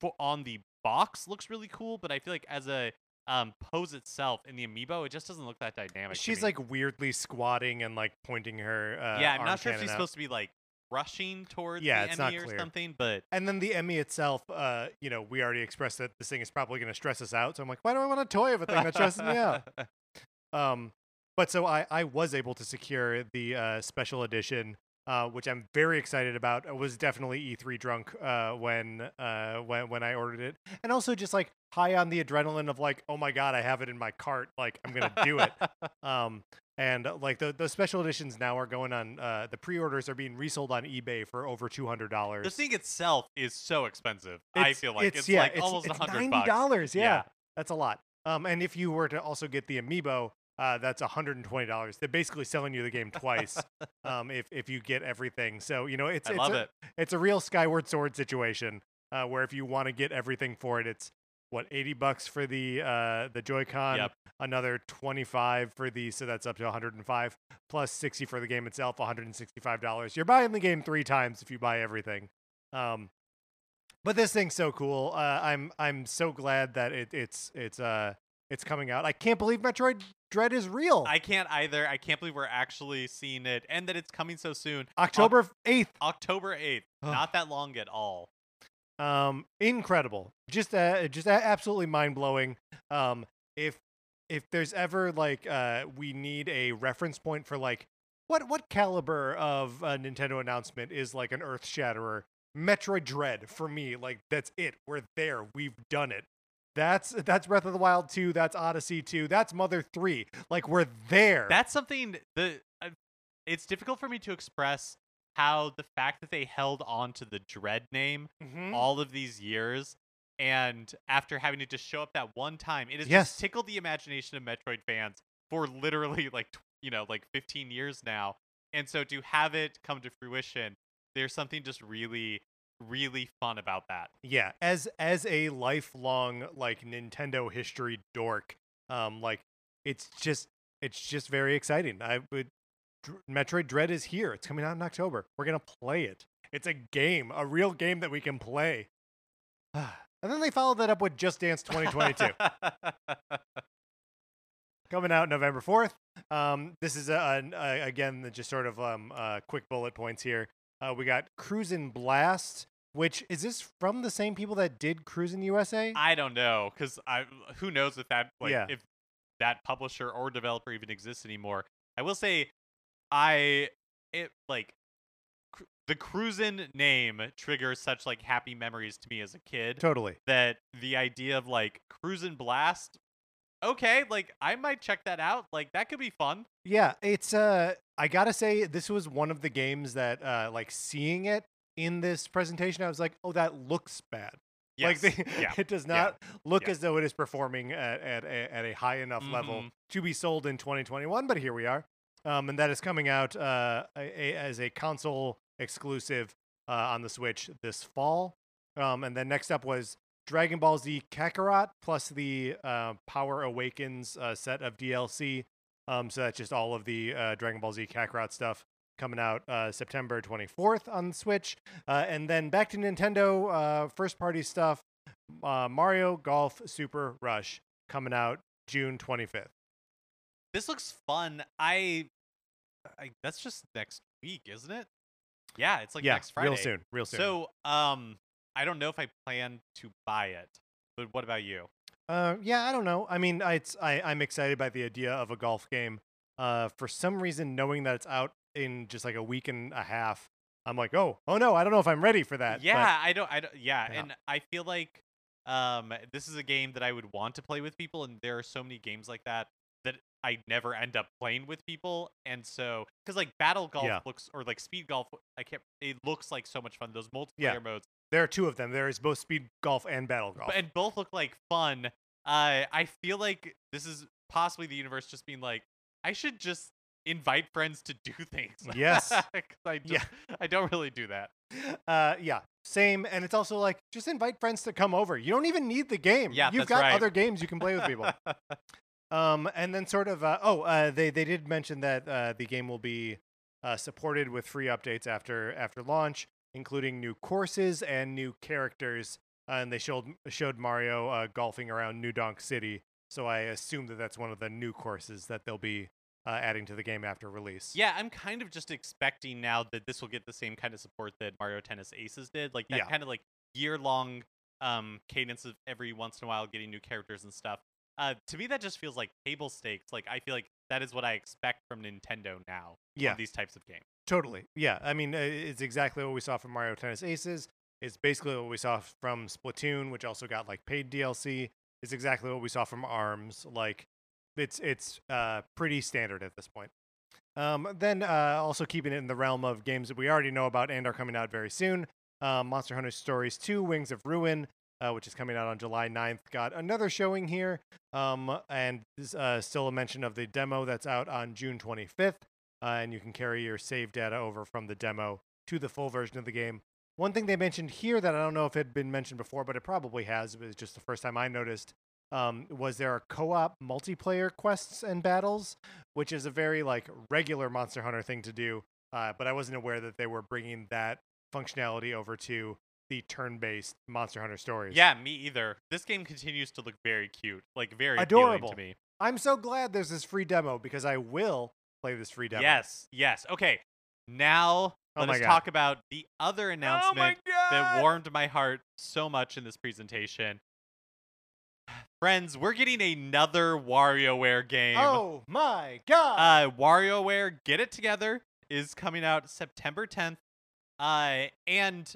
for on the box looks really cool, but I feel like as a um pose itself in the amiibo it just doesn't look that dynamic. she's like weirdly squatting and like pointing her. Uh, yeah, I'm not sure if she's out. supposed to be like rushing towards Yeah, the it's not Emmy or clear. something, but And then the EMMI itself, uh, you know, we already expressed that this thing is probably going to stress us out. So I'm like, why do I want a toy of a thing that stresses me out? Um, but so I, I was able to secure the uh, special edition, uh, which I'm very excited about. I was definitely E3 drunk uh, when uh, when when I ordered it, and also just like high on the adrenaline of like, oh my god, I have it in my cart, like I'm gonna do it. Um, and uh, like the the special editions now are going on. Uh, the pre-orders are being resold on eBay for over two hundred dollars. the thing itself is so expensive. I feel like it's, yeah, like almost a it's hundred ninety bucks. dollars. Yeah, Yeah. that's a lot. Um, and if you were to also get the amiibo, uh, that's hundred and twenty dollars. They're basically selling you the game twice. um, if if you get everything, so you know it's I it's love a, it. it's a real Skyward Sword situation uh, where if you want to get everything for it, it's what eighty bucks for the uh the Joy-Con, Yep. another twenty five for the so that's up to one hundred and five plus sixty for the game itself, one hundred and sixty five dollars. You're buying the game three times if you buy everything. Um, but this thing's so cool. Uh, I'm I'm so glad that it, it's it's uh it's coming out. I can't believe Metroid Dread is real. I can't either. I can't believe we're actually seeing it and that it's coming so soon. October eighth. October 8th. Ugh. Not that long at all. Um, incredible. Just uh, just absolutely mind blowing. Um, if if there's ever like uh, we need a reference point for like what what caliber of a Nintendo announcement is like an earth shatterer. Metroid Dread for me, like that's it. We're there. We've done it. That's that's Breath of the Wild 2, that's Odyssey 2, that's Mother 3. Like we're there. That's something the uh, it's difficult for me to express how the fact that they held on to the Dread name Mhm. all of these years and after having to just show up that one time it has Yes. just tickled the imagination of metroid fans for literally like you know like 15 years now and so to have it come to fruition there's something just really really fun about that. Yeah as as a lifelong like nintendo history dork um like it's just it's just very exciting. I would metroid dread is here. It's coming out in october. We're gonna play it. It's a game a real game that we can play. And then they followed that up with just dance 2022 coming out November 4th. Um, this is a, a, a- again just sort of um, uh, quick bullet points here. Uh, we got Cruisin' Blast, which is this from the same people that did Cruisin' USA? i don't know because i who knows if that like Yeah. if that publisher or developer even exists anymore i will say i it like cr- the cruisin name triggers such like happy memories to me as a kid totally. that the idea of like cruisin' blast okay like i might check that out like that could be fun Yeah, it's uh I gotta say this was one of the games that uh like seeing it in this presentation, I was like, oh, that looks bad. Like they, yeah it does not look yeah. as though it is performing at at a, at a high enough level Mhm. to be sold in 2021. But here we are. um, and that is coming out uh, a, a- as a console exclusive uh, on the Switch this fall. Um, and then next up was Dragon Ball Z Kakarot plus the uh, Power Awakens uh, set of DLC. Um, so that's just all of the uh, Dragon Ball Z Kakarot stuff coming out uh, September 24th on Switch. Uh, and then back to Nintendo uh, first party stuff uh, Mario Golf Super Rush coming out June 25th. This looks fun. I, I that's just next week, isn't it? Yeah, it's like yeah, next Friday. real soon, real soon. So, um, I don't know if I plan to buy it, but what about you? Uh, yeah, I don't know. I mean, I, it's I, I'm excited by the idea of a golf game. Uh, for some reason, knowing that it's out in just like a week and a half, I'm like, oh, oh no, I don't know if I'm ready for that. but- yeah, I don't. I don't. Yeah, Yeah. and I feel like um, this is a game that I would want to play with people, and there are so many games like that that I never end up playing with people, and so because like battle golf Yeah. looks or like speed golf, I can't. It looks like so much fun. Those multiplayer Yeah. modes, there are two of them. There is both speed golf and battle golf. and both look like fun. Uh, I feel like this is possibly the universe just being like, I should just invite friends to do things. Yes. I just, Yeah. I don't really do that. Uh, yeah, same. And it's also like just invite friends to come over. You don't even need the game. Yeah, you've got right. other games you can play with people. Um, and then sort of, uh, oh, uh, they they did mention that uh, the game will be uh, supported with free updates after after launch, including new courses and new characters. Uh, and they showed showed Mario uh, golfing around New Donk City. So I assume that that's one of the new courses that they'll be uh, adding to the game after release. Yeah, I'm kind of just expecting now that this will get the same kind of support that Mario Tennis Aces did, like that Yeah. kind of like year long um cadence of every once in a while getting new characters and stuff. Uh, to me, that just feels like table stakes. Like I feel like that is what I expect from Nintendo now. Yeah. these types of games. Totally. Yeah. I mean, it's exactly what we saw from Mario Tennis Aces. It's basically what we saw from Splatoon, which also got like paid DLC. It's exactly what we saw from Arms. Like, it's it's uh, pretty standard at this point. Um, then uh, also keeping it in the realm of games that we already know about and are coming out very soon. Uh, Monster Hunter Stories 2: Wings of Ruin, uh, which is coming out on July 9th, got another showing here. Um, and uh, still a mention of the demo that's out on June 25th uh, and you can carry your save data over from the demo to the full version of the game. One thing they mentioned here that I don't know if it had been mentioned before, but it probably has, it was just the first time I noticed, um, was there are co-op multiplayer quests and battles, which is a very like regular Monster Hunter thing to do. Uh, but I wasn't aware that they were bringing that functionality over to the turn-based Monster Hunter stories. Yeah, me either. This game continues to look very cute, like very Adorable. to me. I'm so glad there's this free demo because I will play this free demo. Yes, yes. Okay, now Oh let my us God. talk about the other announcement that warmed my heart so much in this presentation. Friends, we're getting another WarioWare game. Oh my god! Uh, WarioWare Get It Together is coming out September 10th. Uh, and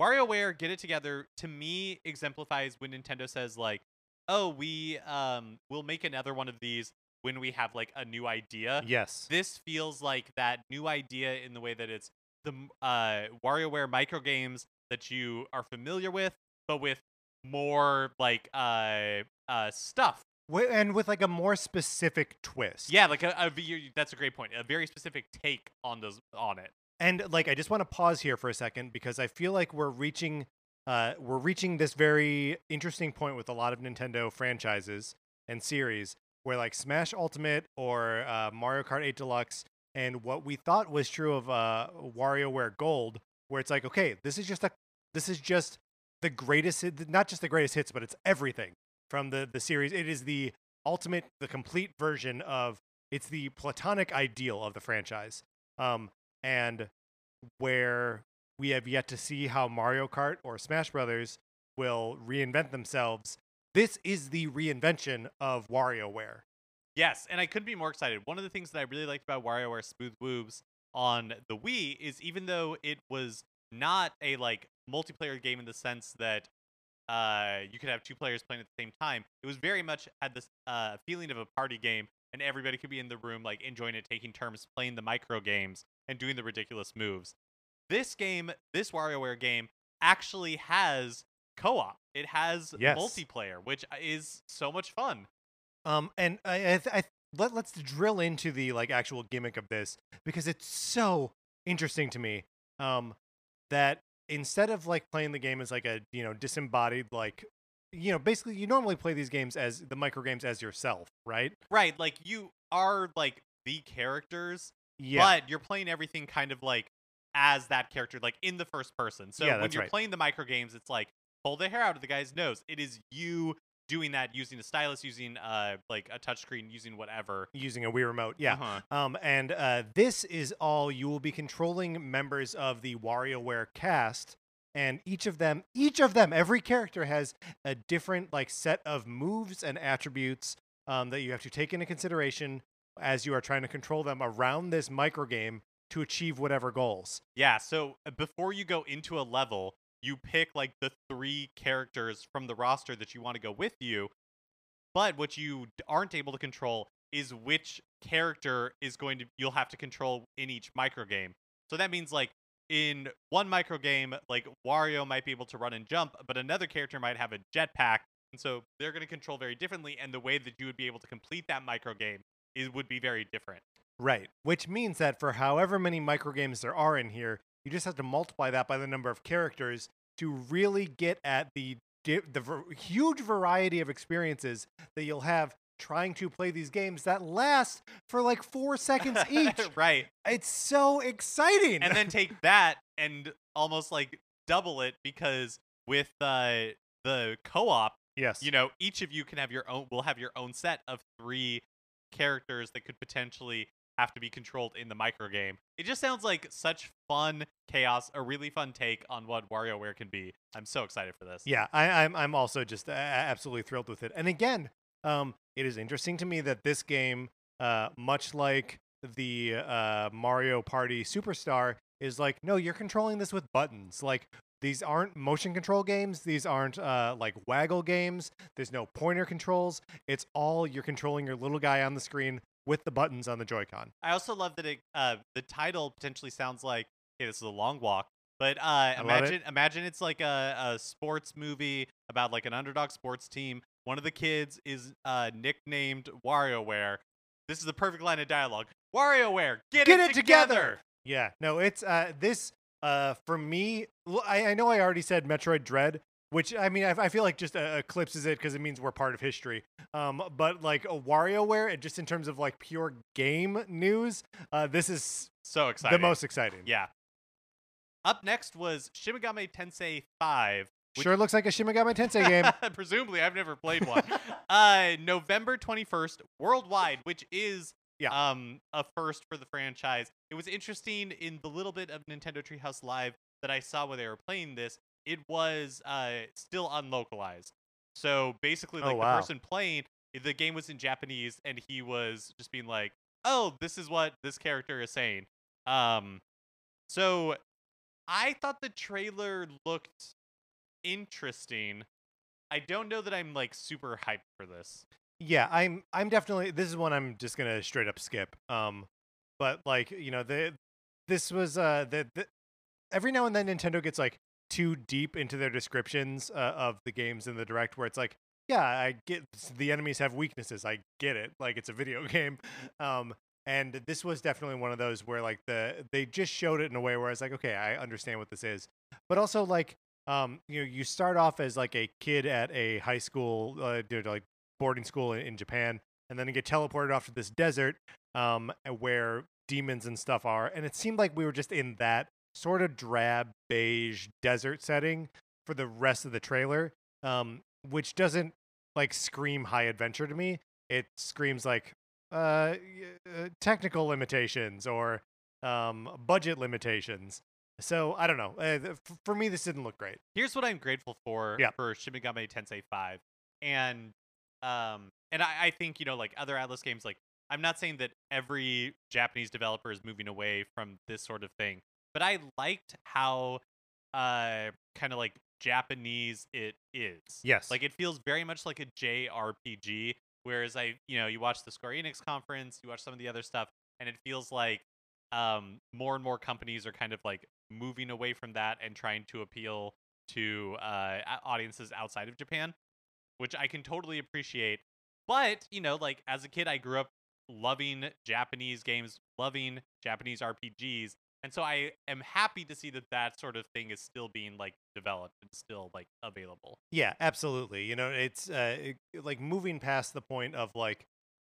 WarioWare Get It Together to me exemplifies when Nintendo says like, "Oh, we um will make another one of these when we have like a new idea." yes. This feels like that new idea in the way that it's the uh WarioWare micro games that you are familiar with, but with more like uh uh stuff Wi- and with like a more specific twist. Yeah, like a, a v- that's a great point. A very specific take on those on it. And like I just want to pause here for a second because I feel like we're reaching uh we're reaching this very interesting point with a lot of Nintendo franchises and series where like Smash Ultimate or uh, Mario Kart 8 Deluxe and what we thought was true of uh WarioWare Gold where it's like okay, this is just a this is just the greatest not just the greatest hits but it's everything from the the series. It is the ultimate the complete version of it's the platonic ideal of the franchise. Um and where we have yet to see how Mario Kart or Smash Brothers will reinvent themselves. This is the reinvention of WarioWare. Yes, and I couldn't be more excited. One of the things that I really liked about WarioWare Smooth Moves on the Wii is even though it was not a like multiplayer game in the sense that uh you could have two players playing at the same time, it was very much had this uh feeling of a party game and everybody could be in the room like enjoying it, taking turns playing the micro games and doing the ridiculous moves. This game, this WarioWare game actually has co-op. It has Yes. multiplayer, which is so much fun. Um, and I, I, th- I let, let's drill into the like actual gimmick of this because it's so interesting to me um that instead of like playing the game as like a you know disembodied like you know basically you normally play these games as the micro games as yourself right Right, like you are like the characters, yeah but you're playing everything kind of like as that character, like in the first person. So Yeah, when you're right. playing the micro games, it's like pull the hair out of the guy's nose. It is you doing that using a stylus, using uh like a touchscreen, using whatever. using a Wii remote yeah Uh-huh. Um, and uh, this is all you will be controlling members of the WarioWare cast, and each of them, each of them, every character has a different like set of moves and attributes um, that you have to take into consideration as you are trying to control them around this micro game to achieve whatever goals. Yeah, so uh, before you go into a level, you pick like the three characters from the roster that you want to go with you. But what you aren't able to control is which character is going to you'll have to control in each micro game. So that means like in one micro game, like Wario might be able to run and jump, but another character might have a jetpack, and so they're going to control very differently. And the way that you would be able to complete that micro game is would be very different. Right. Which means that for however many micro games there are in here, you just have to multiply that by the number of characters to really get at the the huge variety of experiences that you'll have trying to play these games that last for like 4 seconds each. right. it's so exciting. and then take that and almost like double it because with uh, the co-op, yes. you know, each of you can have your own will have your own set of three characters that could potentially have to be controlled in the micro game. It just sounds like such fun chaos, a really fun take on what WarioWare can be. I'm so excited for this. Yeah, I, I'm I'm also just uh, absolutely thrilled with it. And again, um, it is interesting to me that this game, uh, much like the uh, Mario Party Superstar, is like, no, you're controlling this with buttons. Like these aren't motion control games. These aren't uh, like waggle games. There's no pointer controls. It's all you're controlling your little guy on the screen with the buttons on the Joy-Con. I also love that it, uh, the title potentially sounds like, hey, this is a long walk. But uh, love it. imagine, imagine it's like a, a sports movie about like an underdog sports team. One of the kids is uh, nicknamed WarioWare. This is the perfect line of dialogue. WarioWare, get, Get it, it together. Yeah, no, it's uh this uh for me. I, I know I already said Metroid Dread, which I mean I, I feel like just uh, eclipses it because it means we're part of history. Um, but like a WarioWare, and just in terms of like pure game news, uh, this is So exciting. the most exciting. Yeah. Up next was Shin Megami Tensei 5. which- Sure looks like a Shin Megami Tensei game. Presumably, I've never played one. uh, November 21st, worldwide, which is Yeah. um a first for the franchise. It was interesting in the little bit of Nintendo Treehouse Live that I saw where they were playing this. It was uh still unlocalized. So basically, Oh, like wow. the person playing, the game was in Japanese, and he was just being like, "Oh, this is what this character is saying." Um, so I thought the trailer looked interesting. I don't know that I'm like super hyped for this. yeah, I'm I'm definitely this is one I'm just gonna straight up skip. Um, but like you know the this was uh the, the every now and then Nintendo gets like too deep into their descriptions uh, of the games in the direct where it's like yeah I get the enemies have weaknesses I get it like it's a video game. Um and this was definitely one of those where like the they just showed it in a way where I was like okay I understand what this is. But also like um you know you start off as like a kid at a high school uh, like boarding school in, in Japan and then you get teleported off to this desert um where demons and stuff are and it seemed like we were just in that sort of drab beige desert setting for the rest of the trailer um which doesn't like scream high adventure to me it screams like uh, uh technical limitations or um budget limitations so i don't know uh, for me this didn't look great Here's what I'm grateful for Yeah. for Shin Megami Tensei 5. And um and I, I think, you know, like other Atlus games, like I'm not saying that every Japanese developer is moving away from this sort of thing, but I liked how uh kind of like Japanese it is. yes Like it feels very much like a JRPG. Whereas I, you know, you watch the Square Enix conference, you watch some of the other stuff, and it feels like um, more and more companies are kind of like moving away from that and trying to appeal to uh, audiences outside of Japan, which I can totally appreciate. But you know, like as a kid, I grew up loving Japanese games, loving Japanese RPGs. And so I am happy to see that that sort of thing is still being like developed and still like available. Yeah, absolutely. You know, it's uh, it- like moving past the point of like,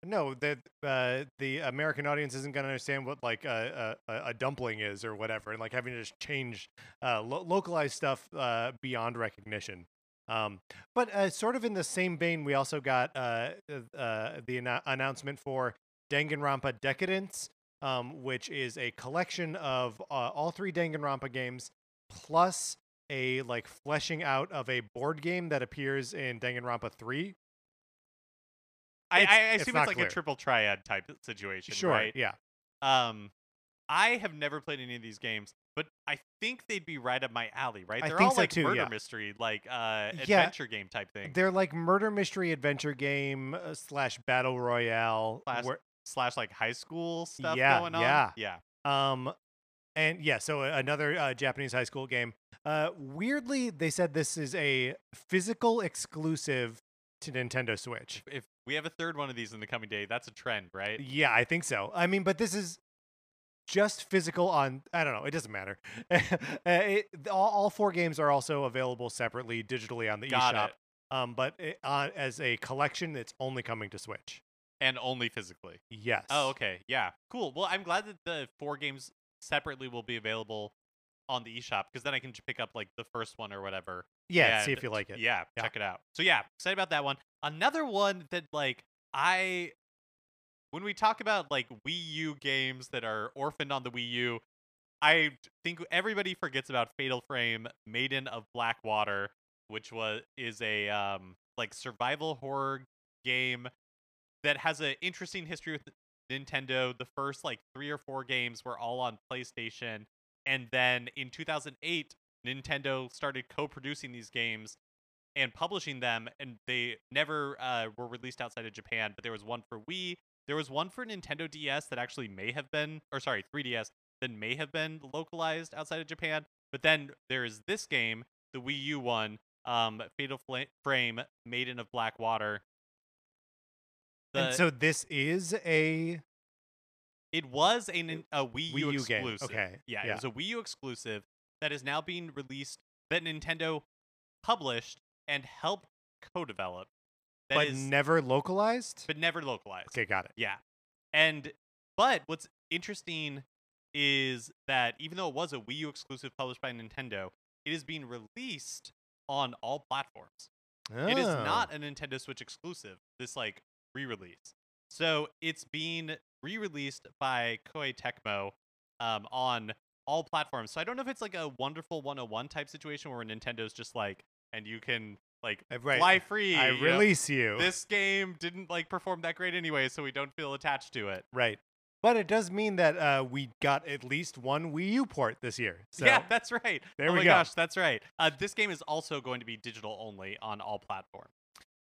no, that uh, the American audience isn't going to understand what like a, a, a dumpling is or whatever, and like having to just change uh, lo- localized stuff uh, beyond recognition. Um, but uh, sort of in the same vein, we also got uh, uh, the annou- announcement for Danganronpa Decadence, um, which is a collection of uh, all three Danganronpa games plus a like fleshing out of a board game that appears in Danganronpa 3. I, I assume not it's like clear. a triple triad type situation, Sure, right? yeah. Um, I have never played any of these games, but I think they'd be right up my alley, right? I They're think all so like too, murder yeah. mystery, like uh, Yeah. adventure game type thing. They're like murder mystery adventure game uh, slash battle royale. Slash where- slash like high school stuff Yeah, going on. yeah. yeah. Um, and yeah, so uh, another uh, Japanese high school game. Uh, weirdly, they said this is a physical exclusive to Nintendo Switch. If we have a third one of these in the coming day, that's a trend, right? Yeah, I think so. I mean, but this is just physical on. I don't know. It doesn't matter. uh, it, all, all four games are also available separately digitally on the Got eShop. it. Um, but it, uh, as a collection, it's only coming to Switch. And only physically. Yes. Oh, okay. Yeah. Cool. Well, I'm glad that the four games separately will be available on the eShop because then I can pick up like the first one or whatever. Yeah. see if you like it. Yeah, Yeah. check it out. So yeah, excited about that one. Another one that like I when we talk about like Wii U games that are orphaned on the Wii U, I think everybody forgets about Fatal Frame Maiden of Black Water, which was is a um like survival horror game that has an interesting history with Nintendo. The first like 3 or 4 games were all on PlayStation and then in 2008 Nintendo started co-producing these games and publishing them, and they never uh, were released outside of Japan. But there was one for Wii, there was one for Nintendo DS that actually may have been, or sorry, 3DS that may have been localized outside of Japan. But then there is this game, the Wii U one, um, Fatal Fla- Frame, Maiden of Black Water. And so this is a It was a, a Wii, Wii U U game, exclusive. okay, Yeah, yeah. it was a Wii U exclusive that is now being released that Nintendo published and helped co-develop. That but is- never localized. but never localized. Okay, got it. Yeah. And but what's interesting is that even though it was a Wii U exclusive published by Nintendo, it is being released on all platforms. It is Oh. not a Nintendo Switch exclusive, this like re-release. So it's being re-released by Koei Tecmo um, on all platforms. So I don't know if it's like a wonderful 101 type situation where Nintendo's just like, and you can like Uh, right. fly free. I you know? release you. This game didn't like perform that great anyway, so we don't feel attached to it. Right. But it does mean that uh, we got at least one Wii U port this year. So yeah, that's right. there oh we my go. gosh, that's right. Uh, this game is also going to be digital only on all platforms.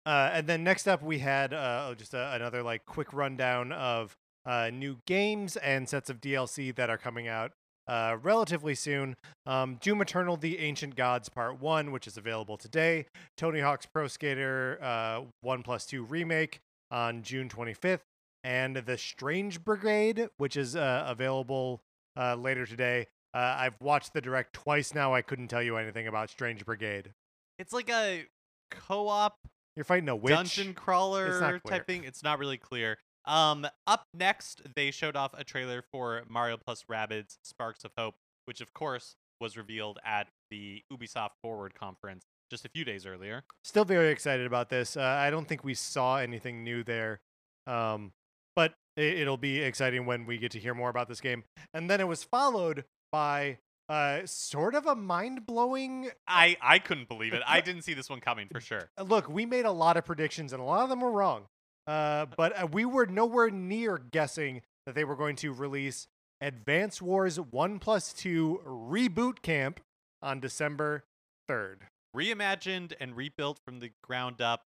Uh, and then next up, we had uh, just a, another like quick rundown of uh, new games and sets of DLC that are coming out uh, relatively soon. Um, Doom Eternal: The Ancient Gods Part One, which is available today. Tony Hawk's Pro Skater uh, One Plus Two remake on June 25th, and the Strange Brigade, which is uh, available uh, later today. Uh, I've watched the direct twice now. I couldn't tell you anything about Strange Brigade. It's like a co-op You're fighting a witch. dungeon crawler type thing. It's not really clear. Um, up next, they showed off a trailer for Mario plus Rabbids Sparks of Hope, which of course was revealed at the Ubisoft Forward conference just a few days earlier. Still very excited about this. Uh, I don't think we saw anything new there, um, but it, it'll be exciting when we get to hear more about this game. And then it was followed by uh, sort of a mind blowing. I I couldn't believe it. I didn't see this one coming for sure. Look, we made a lot of predictions, and a lot of them were wrong. Uh, but uh, we were nowhere near guessing that they were going to release Advance Wars One Plus Two Reboot Camp on December third. reimagined and rebuilt from the ground up.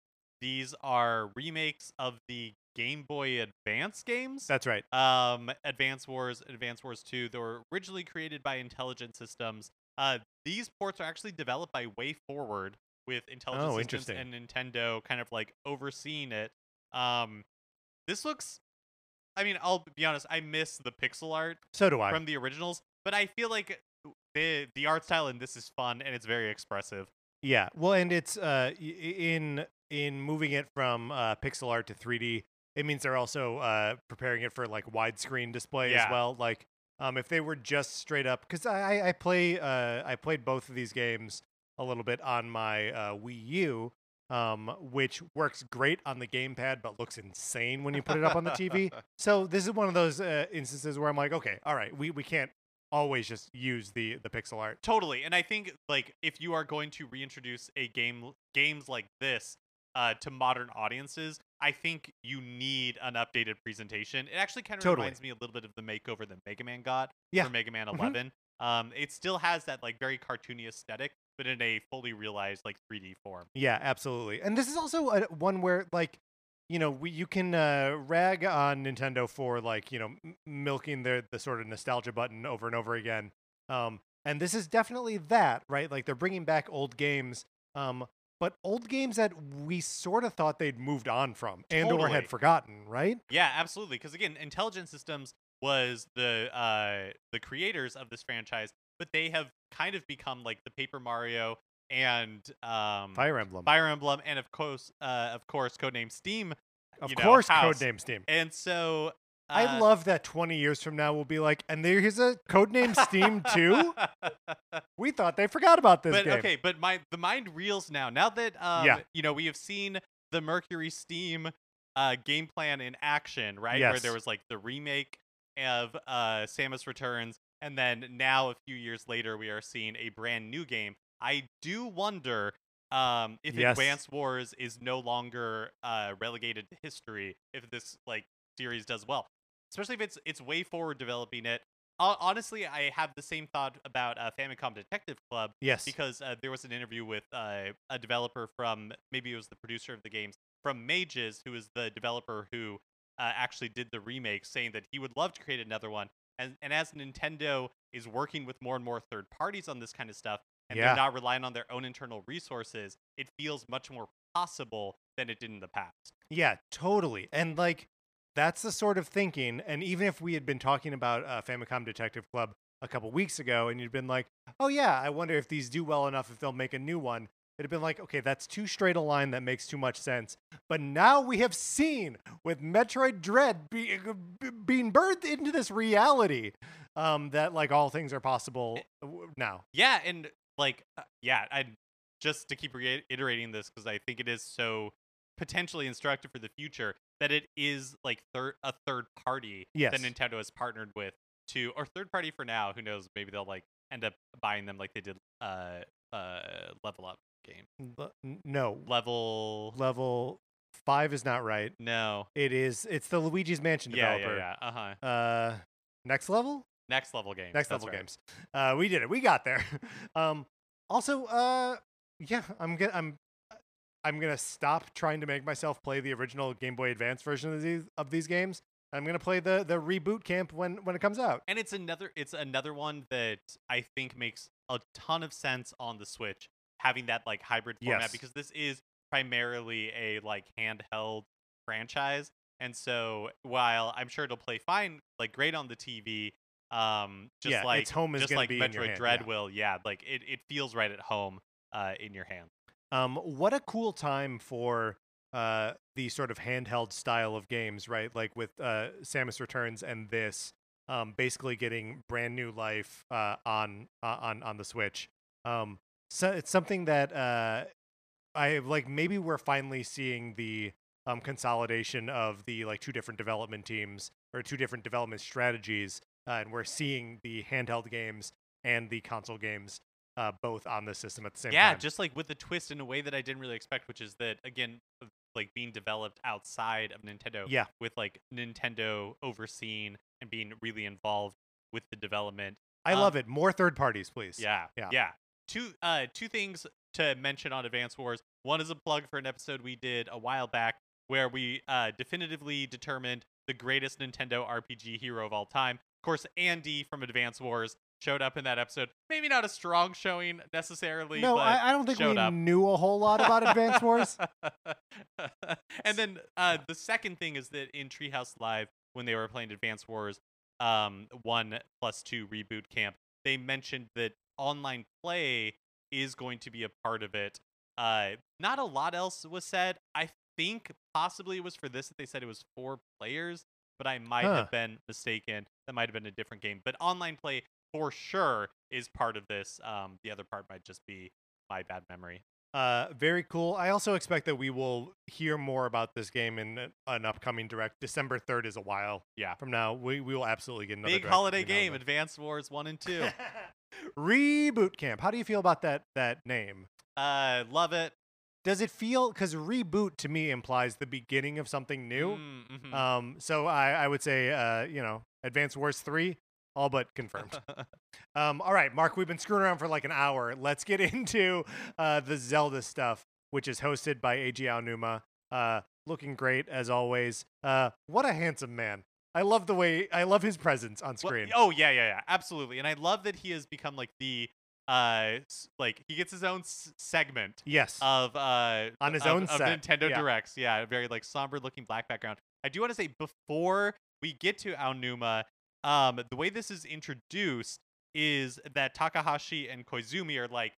These are remakes of the Game Boy Advance games. That's right. um, Advance Wars, Advance Wars 2. They were originally created by Intelligent Systems. Uh, these ports are actually developed by Way Forward with Intelligent Oh, Systems and Nintendo kind of like overseeing it. Um, this looks I mean, I'll be honest. I miss the pixel art So do I. from the originals, but I feel like the the art style in this is fun and it's very expressive. Yeah, well, and it's uh in in moving it from uh, pixel art to 3D. It means they're also uh preparing it for like widescreen display Yeah. as well. Like, um, if they were just straight up, because I I- I play uh I played both of these games a little bit on my uh, Wii U, um, which works great on the gamepad, but looks insane when you put it up on the TV. So this is one of those uh, instances where I'm like, okay, all right, we we can't always just use the the pixel art. Totally, and I think like if you are going to reintroduce a game games like this uh, to modern audiences, I think you need an updated presentation. It actually kind of Totally. reminds me a little bit of the makeover that Mega Man got Yeah. for Mega Man Mhm. 11. Um, it still has that like very cartoony aesthetic, but in a fully realized like 3D form. Yeah, absolutely. And this is also a, one where like you know, we, you can uh, rag on Nintendo for like, you know, m- milking the the sort of nostalgia button over and over again. Um and this is definitely that, right? Like they're bringing back old games um but old games that we sort of thought they'd moved on from and or had forgotten, right? Yeah, absolutely. Because again, Intelligent Systems was the uh, the creators of this franchise, but they have kind of become like the Paper Mario and um, Fire Emblem. Fire Emblem, and of course, uh, of course, codename Steam. of know, course, house. Codename Steam. And so I uh, love that 20 years from now we'll be like, and there's a Codename Steam too? We thought they forgot about this but game. okay, but my the mind reels now. Now that um, Yeah. you know, we have seen the MercurySteam uh, game plan in action, right? Where there was like the remake of uh, Samus Returns, and then now a few years later, we are seeing a brand new game. I do wonder um, if Yes. Advance Wars is no longer uh, relegated to history. If this like series does well, especially if it's it's WayForward developing it. Hon- Honestly, I have the same thought about uh, Famicom Detective Club Yes. because uh, there was an interview with uh, a developer from maybe it was the producer of the games from Mages, who is the developer who uh, actually did the remake, saying that he would love to create another one. And and as Nintendo is working with more and more third parties on this kind of stuff, and Yeah. they're not relying on their own internal resources, it feels much more possible than it did in the past. Yeah, totally. And like that's the sort of thinking. And even if we had been talking about uh, Famicom Detective Club a couple weeks ago, and you'd been like, "Oh yeah, I wonder if these do well enough if they'll make a new one," it'd have been like, "Okay, that's too straight a line. That makes too much sense." But now we have seen with Metroid Dread be, b- being birthed into this reality um, that like all things are possible uh, now. Yeah, and like uh, yeah, I just to keep reiterating this because I think it is so potentially instructive for the future that it is like third a third party Yes. that Nintendo has partnered with to or third party for now. Who knows? Maybe they'll like end up buying them like they did uh uh level up game L- n- no, level level five is not right. no It is. It's the Luigi's Mansion yeah developer. yeah yeah uh huh Uh, next level, next level game next That's level right. games. Uh, we did it. We got there. um, also, uh, yeah, I'm gonna I'm I'm gonna stop trying to make myself play the original Game Boy Advance version of these of these games. I'm gonna play the the reboot camp when when it comes out. and it's another it's another one that I think makes a ton of sense on the Switch having that like hybrid format Yes. because this is primarily a like handheld franchise and so while I'm sure it'll play fine like great on the TV um just Yeah, like its home is just like be in your Metroid Dread yeah. will yeah like it, it feels right at home uh in your hand Um, what a cool time for uh the sort of handheld style of games, right? Like with uh Samus Returns and this, um, basically getting brand new life uh on uh, on on the Switch. Um, so it's something that uh I like. Maybe we're finally seeing the um consolidation of the like two different development teams or two different development strategies, uh, and we're seeing the handheld games and the console games uh both on the system at the same yeah time. Yeah, just like with the twist in a way that I didn't really expect which is that again like being developed outside of Nintendo yeah. with like Nintendo overseeing and being really involved with the development. I Um, love it. More third parties, please. Yeah, Yeah. yeah. Two uh two things to mention on Advance Wars. One is a plug for an episode we did a while back where we uh definitively determined the greatest Nintendo RPG hero of all time. Of course, Andy from Advance Wars showed up in that episode. Maybe not a strong showing necessarily. No, but I, I don't think we up. knew a whole lot about Advance Wars. and then uh, the second thing is that in Treehouse Live, when they were playing Advance Wars um, 1 plus 2 reboot camp, they mentioned that online play is going to be a part of it. Uh, not a lot else was said. I think possibly it was for this that they said it was four players, but I might Huh. have been mistaken. That might have been a different game. But online play for sure is part of this. Um, the other part might just be my bad memory. Uh, very cool. I also expect that we will hear more about this game in an- an upcoming direct. December third is a while Yeah. from now. We we will absolutely get another Big holiday game, Advanced Wars 1 and 2. Reboot Camp. How do you feel about that that name? uh, love it. Does it feel because reboot to me implies the beginning of something new? Mm, mhm. Um, so I, I would say, uh, you know, Advanced Wars 3, all but confirmed. um, all right, Mark, we've been screwing around for like an hour. Let's get into uh, the Zelda stuff, which is hosted by Eiji Aonuma. Uh, looking great as always. Uh, what a handsome man. I love the way, I love his presence on Well, screen. oh yeah, yeah, yeah, absolutely. And I love that he has become like the uh like he gets his own s- segment yes. of uh On his of- own of set, Nintendo yeah. Directs. Yeah, very like somber looking black background. I do want to say before we get to Aonuma, um, the way this is introduced is that Takahashi and Koizumi are like,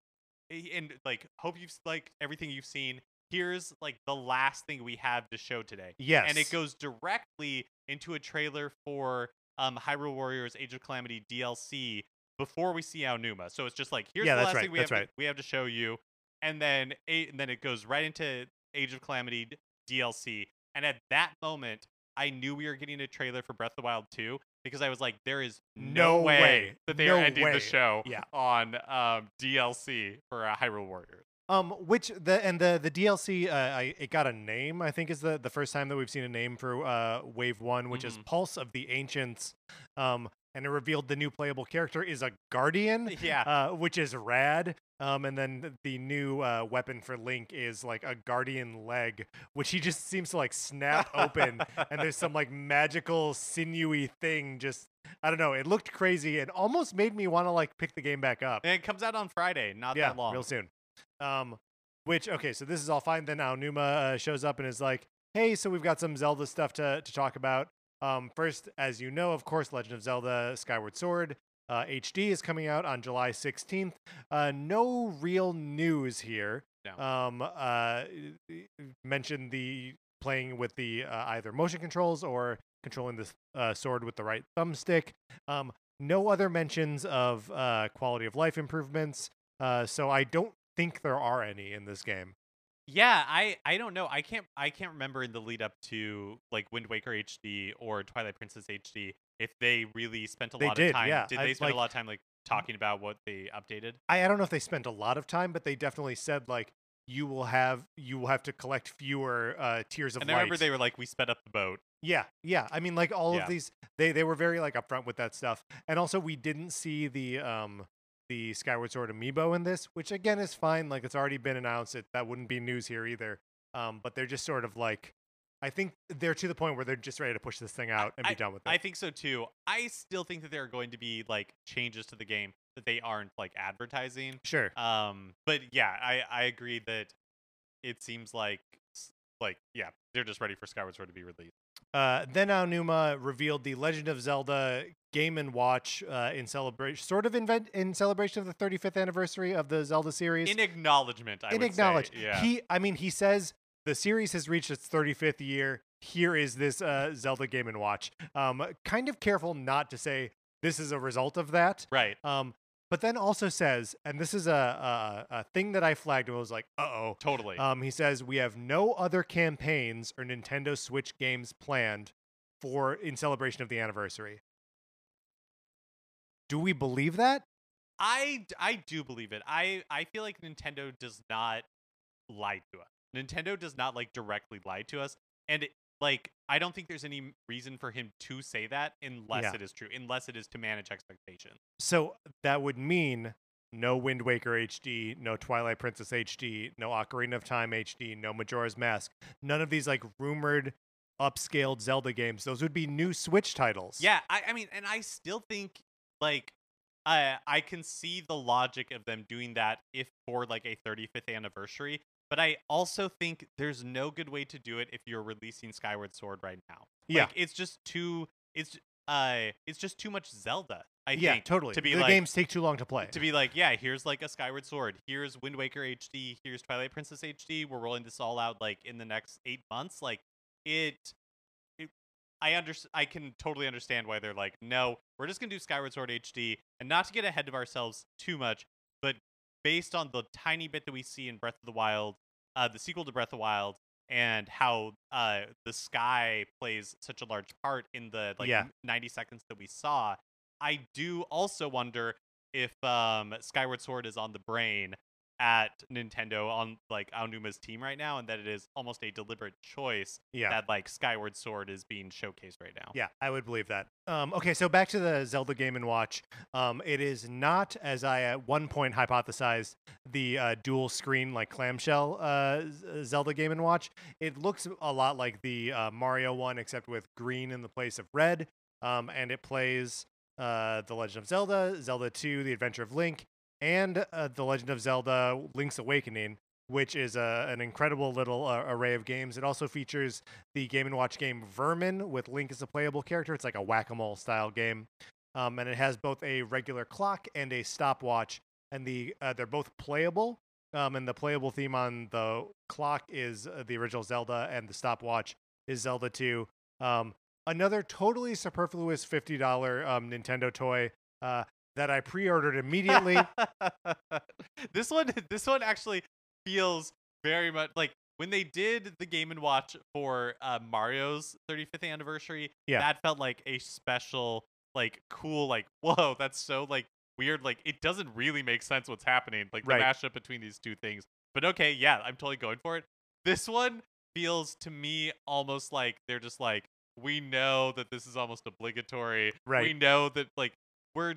eh, and like hope you've like everything you've seen. Here's like the last thing we have to show today. yes. and it goes directly into a trailer for um, Hyrule Warriors: Age of Calamity DLC before we see Aonuma. So it's just like here's Yeah, the last right, thing we that's have right. to, we have to show you, and then a- and then it goes right into Age of Calamity DLC. And at that moment, I knew we were getting a trailer for Breath of the Wild 2 because I was like, there is no, No way, way. that they No are ending way. the show Yeah. on um, DLC for uh, Hyrule Warriors. Um, which the and the the DLC, uh, I it got a name. I think is the the first time that we've seen a name for uh Wave One, which is Mhm. Pulse of the Ancients. Um, and it revealed the new playable character is a Guardian. Yeah. Uh, which is rad. Um, and then the new uh, weapon for Link is like a guardian leg, which he just seems to like snap open, and there's some like magical sinewy thing. Just I don't know. It looked crazy and almost made me want to like pick the game back up And it comes out on Friday, not yeah, that long. real soon. Um, which okay, so this is all fine. Then Aonuma uh, shows up and is like, "Hey, so we've got some Zelda stuff to to talk about." Um, first, as you know, of course, Legend of Zelda: Skyward Sword uh, HD is coming out on July 16th. Uh, no real news here. No. Um, uh, mentioned the playing with the uh, either motion controls or controlling the uh, sword with the right thumbstick. Um, no other mentions of uh, quality of life improvements. Uh, so I don't think there are any in this game. Yeah, I I don't know. I can't I can't remember in the lead up to like Wind Waker HD or Twilight Princess HD if they really spent a They lot did, of time. yeah. Did I- they spend like- a lot of time like talking about what they updated? I, I don't know if they spent a lot of time, but they definitely said like you will have you will have to collect fewer uh, tears of And I light. remember they were like, we sped up the boat. Yeah, yeah. I mean, like all Yeah. of these, they they were very like upfront with that stuff, and also we didn't see the um the Skyward Sword amiibo in this, which again is fine. Like it's already been announced. It that wouldn't be news here either. Um, but they're just sort of like, I think they're to the point where they're just ready to push this thing out and be done with it. I think so too. I still think that there are going to be like changes to the game that they aren't like advertising. sure. Um, but yeah, I I agree that it seems like like yeah, they're just ready for Skyward Sword to be released. Uh, then Aonuma revealed the Legend of Zelda Game and Watch uh, in celebration, sort of in, in celebration of the 35th anniversary of the Zelda series. In acknowledgement, I in would acknowledge say. Yeah. he i mean he says the series has reached its 35th year here is this uh, zelda game and watch um kind of careful not to say this is a result of that right. um but then also says and this is a a, a thing that i flagged and was like uh-oh Totally. um he says we have no other campaigns or nintendo switch games planned for in celebration of the anniversary do we believe that I, I do believe it. I I feel like Nintendo does not lie to us. Nintendo does not like directly lie to us, and like I don't think there's any reason for him to say that unless Yeah. it is true. Unless it is to manage expectations. So that would mean no Wind Waker HD, no Twilight Princess HD, no Ocarina of Time HD, no Majora's Mask. None of these like rumored upscaled Zelda games. Those would be new Switch titles. Yeah, I I mean, and I still think like I I can see the logic of them doing that if for like a 35th anniversary. But I also think there's no good way to do it if you're releasing Skyward Sword right now. Yeah. Like it's just too it's uh it's just too much Zelda. I yeah, think totally. to be the like games take too long to play. to be like, yeah, here's like a Skyward Sword, here's Wind Waker HD, here's Twilight Princess HD. We're rolling this all out like in the next eight months. Like it, it I under I can totally understand why they're like, no, we're just gonna do Skyward Sword HD, and not to get ahead of ourselves too much, based on the tiny bit that we see in Breath of the Wild, uh, the sequel to Breath of the Wild, and how uh the sky plays such a large part in the like Yeah. 90 seconds that we saw i do also wonder if um skyward sword is on the brain at nintendo on like aonuma's team right now and that it is almost a deliberate choice yeah. that like skyward sword is being showcased right now Yeah, I would believe that. Um, okay, so back to the Zelda Game and Watch. Um, it is not, as I at one point hypothesized, the uh, dual screen like clamshell uh, Zelda Game and Watch. It looks a lot like the uh, Mario one, except with green in the place of red. Um, and it plays uh, The Legend of Zelda, Zelda 2, The Adventure of Link, and uh, The Legend of Zelda Link's Awakening. Which is uh, an incredible little uh, array of games. It also features the Game and Watch game Vermin with Link as a playable character. It's like a whack a mole style game, um, and it has both a regular clock and a stopwatch, and the uh, they're both playable. Um, and the playable theme on the clock is uh, the original Zelda, and the stopwatch is Zelda 2. Um, another totally superfluous fifty dollar um, Nintendo toy uh, that I pre-ordered immediately. this one this one actually feels very much like when they did the game and watch for uh, mario's 35th anniversary Yeah. that felt like a special like cool like whoa that's so like weird like it doesn't really make sense what's happening like the Right. mashup between these two things but okay yeah i'm totally going for it this one feels to me almost like they're just like we know that this is almost obligatory Right. we know that like we're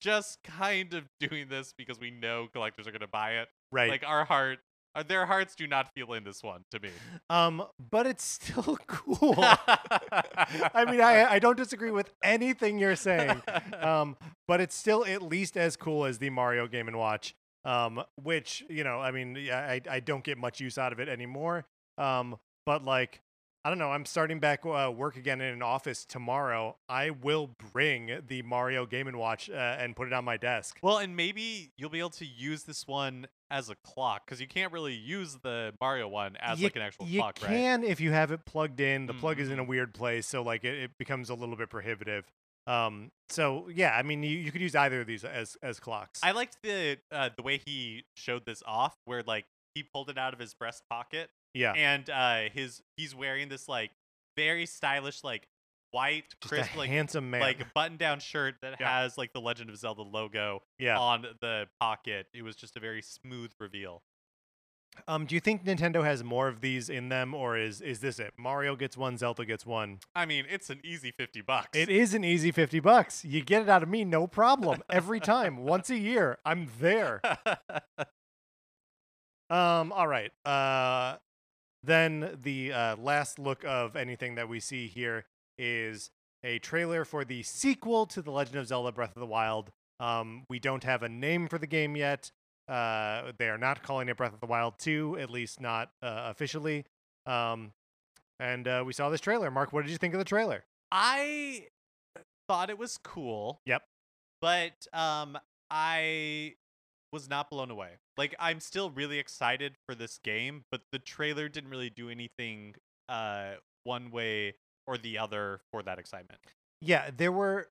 just kind of doing this because we know collectors are going to buy it. right. Like our heart, uh, their hearts do not feel in this one to me. um, but it's still cool. I mean, I, I don't disagree with anything you're saying, um, but it's still at least as cool as the Mario Game and Watch. Um, which you know, I mean, I I don't get much use out of it anymore. Um, but like, I don't know. I'm starting back uh, work again in an office tomorrow. I will bring the Mario Game and Watch uh, and put it on my desk. well, and maybe you'll be able to use this one as a clock because you can't really use the Mario one as you, like an actual you clock, right? can if you have it plugged in. The plug is in a Mhm. weird place, so like it, it becomes a little bit prohibitive. Um, so yeah, I mean, you, you could use either of these as as clocks. I liked the uh, the way he showed this off, where like he pulled it out of his breast pocket, yeah, and uh, his he's wearing this like very stylish like white just crisp like handsome man. like button down shirt that Yeah. has like the Legend of Zelda logo yeah. on the pocket. It was just a very smooth reveal. Um, do you think Nintendo has more of these in them, or is is this it? Mario gets one, Zelda gets one. I mean, it's an easy 50 bucks. It is an easy fifty bucks. You get it out of me, no problem. Every time, once a year, I'm there. Um, all right. Uh, then the uh, last look of anything that we see here is a trailer for the sequel to The Legend of Zelda Breath of the Wild. Um, we don't have a name for the game yet. Uh, they are not calling it Breath of the Wild 2, at least not uh, officially. Um, and uh, we saw this trailer. Mark, what did you think of the trailer? I thought it was cool. Yep. But um I was not blown away. Like I'm still really excited for this game, but the trailer didn't really do anything uh one way or the other for that excitement. Yeah, there were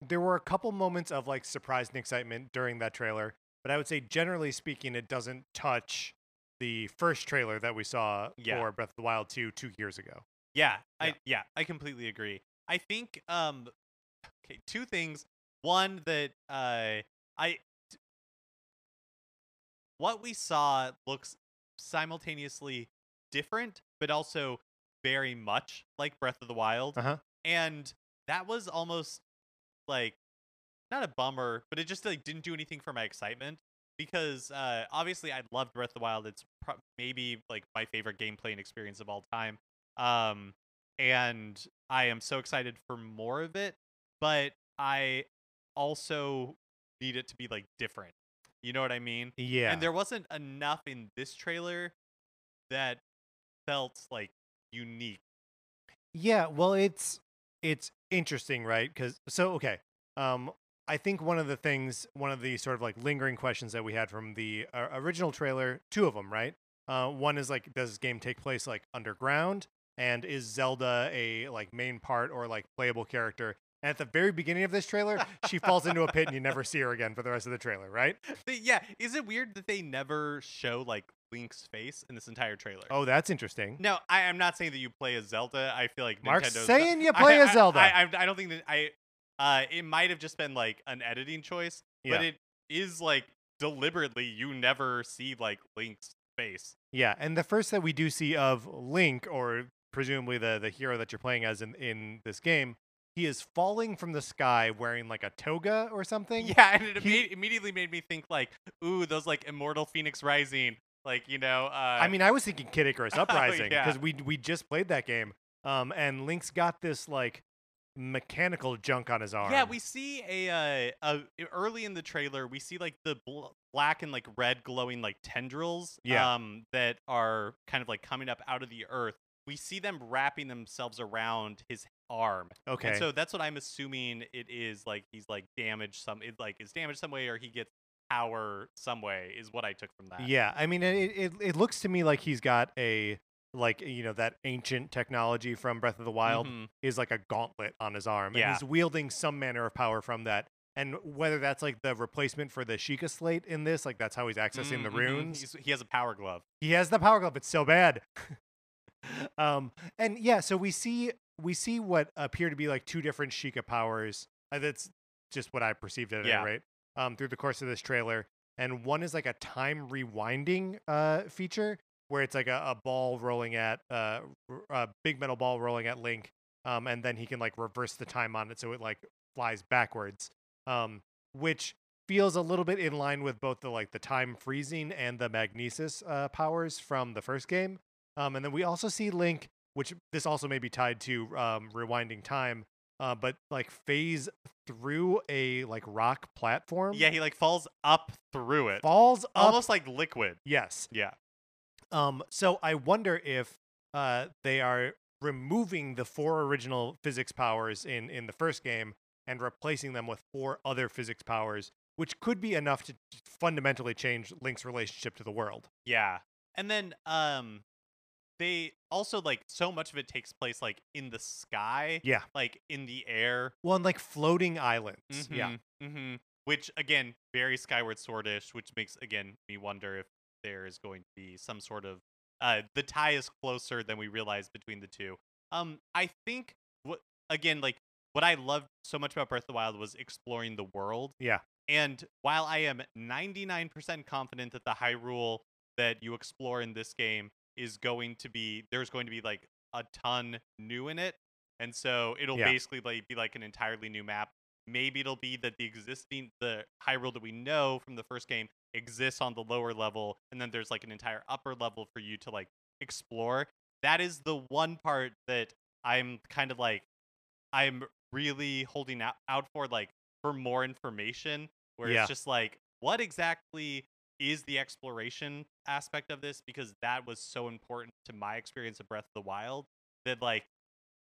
there were a couple moments of like surprise and excitement during that trailer, but I would say generally speaking, it doesn't touch the first trailer that we saw Yeah. for Breath of the Wild 2 two years ago. Yeah, Yeah. I yeah, I completely agree. I think um okay, two things. One that uh I what we saw looks simultaneously different but also very much like Breath of the Wild. Uh huh. And that was almost like not a bummer, but it just like didn't do anything for my excitement because uh obviously I loved Breath of the Wild. It's pro- maybe like my favorite gameplay and experience of all time. Um and I am so excited for more of it, but I also need it to be like different. You know what I mean? Yeah. And there wasn't enough in this trailer that felt like unique. Yeah, well, it's it's interesting, right? Because so okay, um, I think one of the things, one of the sort of like lingering questions that we had from the uh, original trailer, two of them, right? Uh, one is like, does this game take place like underground, and is Zelda a like main part or like playable character? And at the very beginning of this trailer, she falls into a pit and you never see her again for the rest of the trailer, right? Yeah, is it weird that they never show like Link's face in this entire trailer? Oh, that's interesting. No, I, I'm not saying that you play as Zelda. I feel like Mark's Nintendo's saying you play I, as Zelda. I, I, I don't think that I. Uh, it might have just been like an editing choice, but it is like deliberately you never see like Link's face. Yeah, and the first that we do see of Link, or presumably the the hero that you're playing as in in this game, he is falling from the sky wearing like a toga or something. Yeah, and it He- imme- immediately made me think like, ooh, those like Immortal Fenyx Rising, like you know. Uh, I mean, I was thinking Kid Icarus Uprising yeah. because we we just played that game. Um, and Link's got this like mechanical junk on his arm. Yeah, we see a uh, a early in the trailer, we see like the bl- black and like red glowing like tendrils Yeah. um that are kind of like coming up out of the earth. We see them wrapping themselves around his arm. okay. And so that's what I'm assuming it is like he's like damaged some it like is damaged some way or he gets power some way is what I took from that. yeah, I mean, it, it it looks to me like he's got a like you know that ancient technology from Breath of the Wild Mhm. is like a gauntlet on his arm, Yeah. and he's wielding some manner of power from that. And whether that's like the replacement for the Sheikah slate in this, like that's how he's accessing the Mm, mhm. runes. He's- he has a power glove. He has the power glove. It's so bad. um, and yeah, so we see we see what appear to be like two different Sheikah powers. Uh, that's just what I perceived at Yeah. any rate. Um, through the course of this trailer, and one is like a time rewinding uh feature where it's like a, a ball rolling at uh r- a big metal ball rolling at Link, um, and then he can like reverse the time on it so it like flies backwards. Um, which feels a little bit in line with both the like the time freezing and the magnesis uh, powers from the first game. Um, and then we also see Link, which this also may be tied to um, rewinding time, uh, but like phase through a like rock platform. Yeah, he like falls up through it. falls up. Almost like liquid. Yes. Yeah. Um, so I wonder if uh, they are removing the four original physics powers in in the first game and replacing them with four other physics powers, which could be enough to fundamentally change Link's relationship to the world. Yeah. And then um they also like so much of it takes place like in the sky, Yeah. like in the air. Well, and like floating islands. Yeah. hmm Which again, very Skyward Swordish, which makes again me wonder if there is going to be some sort of uh the tie is closer than we realize between the two. Um I think what again like what I loved so much about Breath of the Wild was exploring the world. Yeah. And while I am 99% confident that the Hyrule that you explore in this game is going to be there's going to be like a ton new in it. And so it'll Yeah. basically like be like an entirely new map. Maybe it'll be that the existing the Hyrule that we know from the first game exists on the lower level and then there's like an entire upper level for you to like explore. That is the one part that I'm kind of like I'm really holding out, out for like for more information where Yeah. it's just like what exactly is the exploration aspect of this because that was so important to my experience of Breath of the Wild that like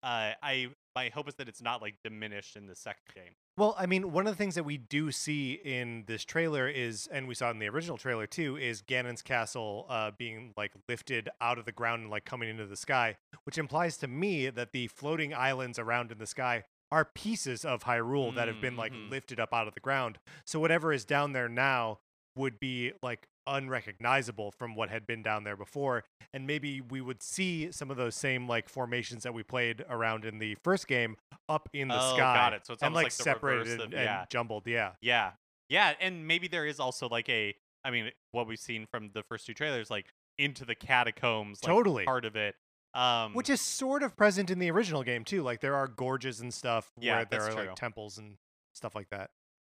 uh I my hope is that it's not like diminished in the second game. Well, I mean, one of the things that we do see in this trailer is, and we saw in the original trailer too, is Ganon's castle uh, being like lifted out of the ground and like coming into the sky, which implies to me that the floating islands around in the sky are pieces of Hyrule that have been like Mhm. lifted up out of the ground. So whatever is down there now would be like unrecognizable from what had been down there before and maybe we would see some of those same like formations that we played around in the first game up in the Oh, sky got it. So it's and like, like separated and, and jumbled yeah Yeah. Yeah, and maybe there is also like a I mean what we've seen from the first two trailers like into the catacombs like Totally. part of it. Um which is sort of present in the original game too like there are gorges and stuff Yeah, where there are true. like temples and stuff like that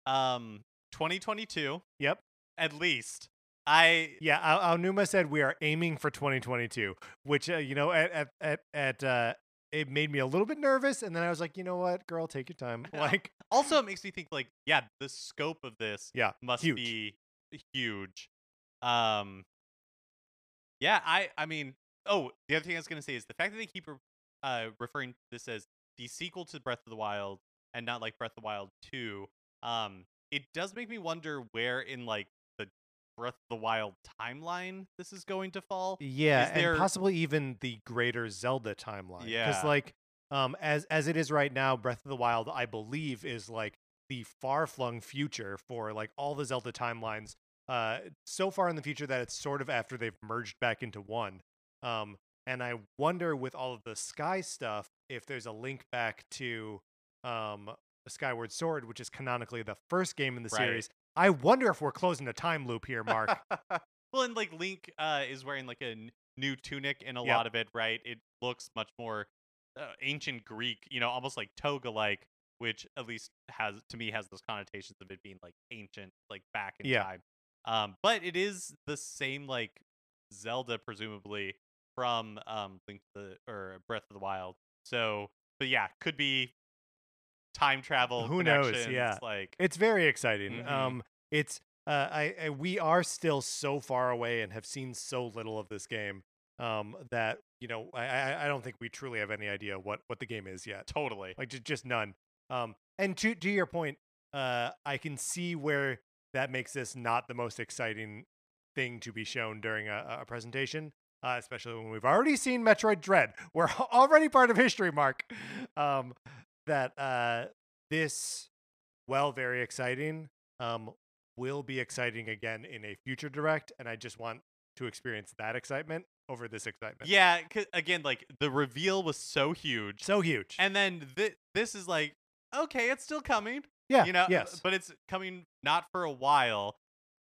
um 2022 yep at least. I yeah Al- Aonuma said we are aiming for 2022 which uh, you know at at at, at uh it made me a little bit nervous and then i was like you know what girl take your time like also it makes me think like yeah, the scope of this yeah must huge. be huge. Um Yeah, I I mean, oh, the other thing I was gonna say is the fact that they keep re- uh referring to this as the sequel to Breath of the Wild and not like Breath of the Wild Two. Um, it does make me wonder where in like Breath of the Wild timeline this is going to fall. Yeah, Is there- and possibly even the greater Zelda timeline. Yeah. because like um as as it is right now, Breath of the Wild, I believe, is like the far flung future for like all the Zelda timelines. Uh, so far in the future that it's sort of after they've merged back into one. Um, and I wonder with all of the Sky stuff if there's a link back to um Skyward Sword, which is canonically the first game in the Right. series. I wonder if we're closing the time loop here, Mark. well, and like Link uh, is wearing like a n- new tunic in a Yep. lot of it, right? It looks much more uh, ancient Greek, you know, almost like toga like, which at least has to me has those connotations of it being like ancient, like back in Yeah. time. Um, but it is the same like Zelda, presumably from um Link to the or Breath of the Wild. So, but yeah, could be time travel. Who knows? Yeah. like It's very exciting. Mhm. Um, it's uh, I, I we are still so far away and have seen so little of this game. Um, that you know, I I, I don't think we truly have any idea what what the game is yet. totally. Like just just none. Um, and to to your point, uh, I can see where that makes this not the most exciting thing to be shown during a, a presentation. Uh, especially when we've already seen Metroid Dread. We're already part of history, Mark. Um, that uh, this, well, very exciting, um, will be exciting again in a future direct, and I just want to experience that excitement over this excitement. Yeah, again, like the reveal was so huge, so huge. and then th- this is like, okay, it's still coming, yeah, you know, yes, but it's coming not for a while,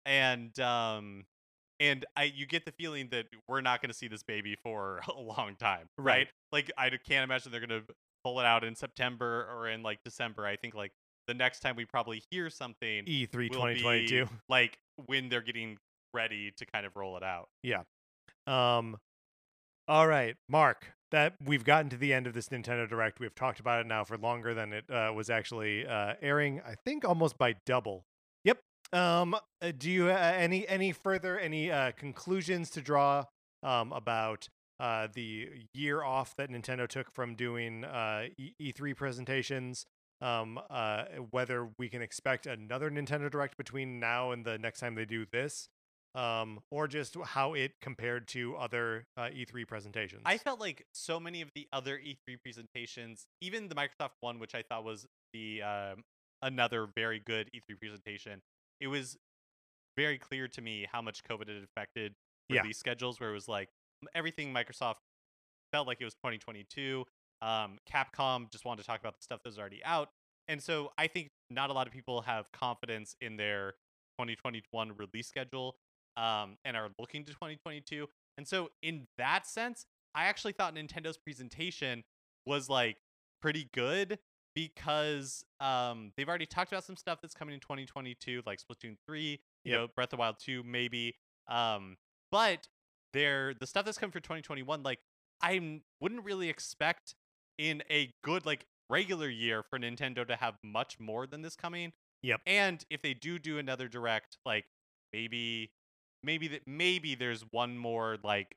and um, and I you get the feeling that we're not going to see this baby for a long time, right? Right. Like I can't imagine they're going to pull it out in September or in like December. I think like the next time we probably hear something E3 2022. like when they're getting ready to kind of roll it out. Yeah. Um, all right, Mark. That we've gotten to the end of this Nintendo Direct. We've talked about it now for longer than it uh, was actually uh, airing. I think almost by double. Yep. Um, uh, do you uh, any any further any uh, conclusions to draw um, about uh, the year off that Nintendo took from doing uh, e- E3 presentations? Um, uh, whether we can expect another Nintendo Direct between now and the next time they do this, um, or just how it compared to other uh, E3 presentations. I felt like so many of the other E3 presentations, even the Microsoft one, which I thought was the um, another very good E3 presentation, it was very clear to me how much COVID had affected Yeah. schedules. Where it was like everything Microsoft felt like it was 2022. Um, Capcom just wanted to talk about the stuff that was already out, and so I think not a lot of people have confidence in their 2021 release schedule um, and are looking to 2022. And so, in that sense, I actually thought Nintendo's presentation was like pretty good because um, they've already talked about some stuff that's coming in 2022, like Splatoon 3, you Yep. know, Breath of Wild 2, maybe. Um, but they're the stuff that's coming for 2021, like i wouldn't really expect in a good like regular year for Nintendo to have much more than this coming. Yep. And if they do do another direct, like maybe maybe that maybe there's one more like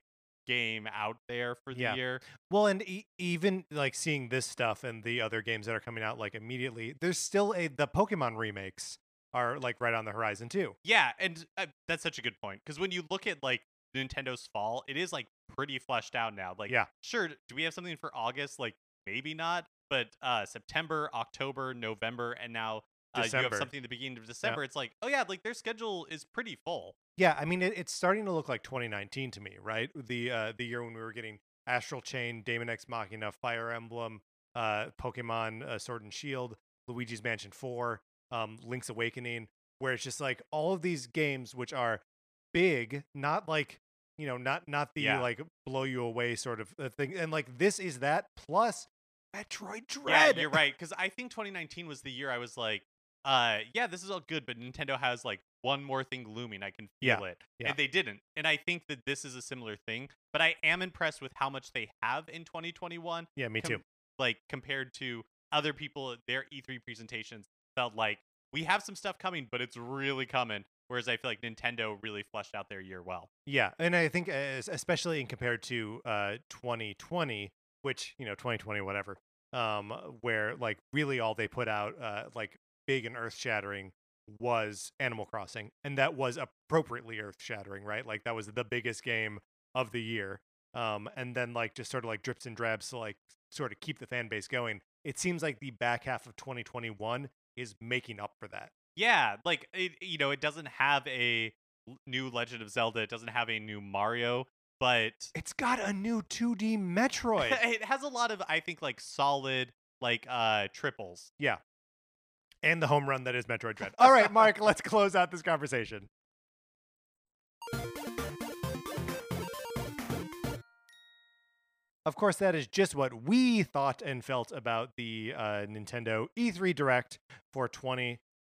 game out there for the Yeah. year. well, and e- even like seeing this stuff and the other games that are coming out like immediately, there's still a the Pokemon remakes are like right on the horizon too. Yeah, and uh, that's such a good point because when you look at like Nintendo's fall, it is like pretty fleshed out now. Like, Yeah. sure, do we have something for August? Like, maybe not, but uh September, October, November, and now uh, you have something at the beginning of December. It's like, oh yeah, like their schedule is pretty full. Yeah, I mean it, it's starting to look like 2019 to me, right? The uh, the year when we were getting Astral Chain, Daemon X Machina, Fire Emblem, uh, Pokemon uh, Sword and Shield, Luigi's Mansion 4, um, Link's Awakening, where it's just like all of these games which are big, not like you know, not not the Yeah. like blow you away sort of uh, thing, and like this is that plus Metroid Yeah, Dread. you're right. Because I think 2019 was the year I was like, uh, yeah, this is all good, but Nintendo has like one more thing looming. I can Yeah, feel it. yeah. And they didn't. And I think that this is a similar thing. But I am impressed with how much they have in 2021. Yeah, me com- too. Like compared to other people, their E3 presentations felt like we have some stuff coming, but it's really coming. Whereas I feel like Nintendo really fleshed out their year well. Yeah, and I think especially in compared to uh 2020, which you know 2020 whatever, um, where like really all they put out uh like big and earth shattering was Animal Crossing, and that was appropriately earth shattering, right? Like that was the biggest game of the year. Um, and then like just sort of like drips and drabs to like sort of keep the fan base going. It seems like the back half of 2021 is making up for that. Yeah, like it, you know, it doesn't have a new Legend of Zelda. It doesn't have a new Mario, but It's got a new 2D Metroid. it has a lot of I think like solid like uh triples. Yeah, and the home run that is Metroid Dread. All right, Mark, let's close out this conversation. Of course, that is just what we thought and felt about the uh, Nintendo E3 Direct for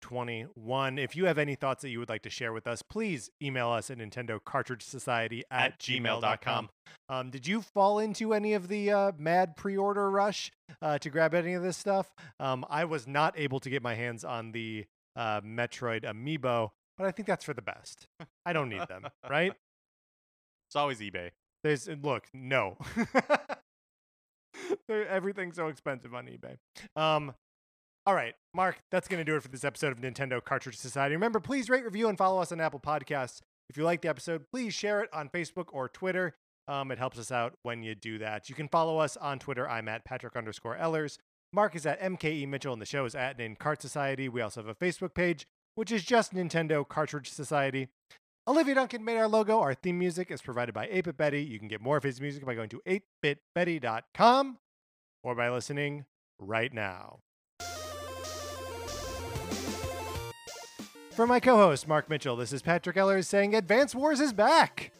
2021. If you have any thoughts that you would like to share with us, please email us at Nintendo Cartridge Society at, At gmail.com. Um, did you fall into any of the uh, mad pre-order rush uh, to grab any of this stuff? Um, I was not able to get my hands on the uh, Metroid Amiibo, but I think that's for the best. I don't need them, right? It's always eBay. There's look, no. Everything's so expensive on eBay. Um, all right, Mark, that's going to do it for this episode of Nintendo Cartridge Society. Remember, please rate, review, and follow us on Apple Podcasts. If you like the episode, please share it on Facebook or Twitter. Um, it helps us out when you do that. You can follow us on Twitter. I'm at Patrick underscore Ellers. Mark is at MKE Mitchell, and the show is at Nin Cart Society. We also have a Facebook page, which is just Nintendo Cartridge Society. Olivia Duncan made our logo. Our theme music is provided by 8-Bit Betty. You can get more of his music by going to 8bitbetty.com or by listening right now. For my co host, Mark Mitchell, this is Patrick Ellers saying Advance Wars is back.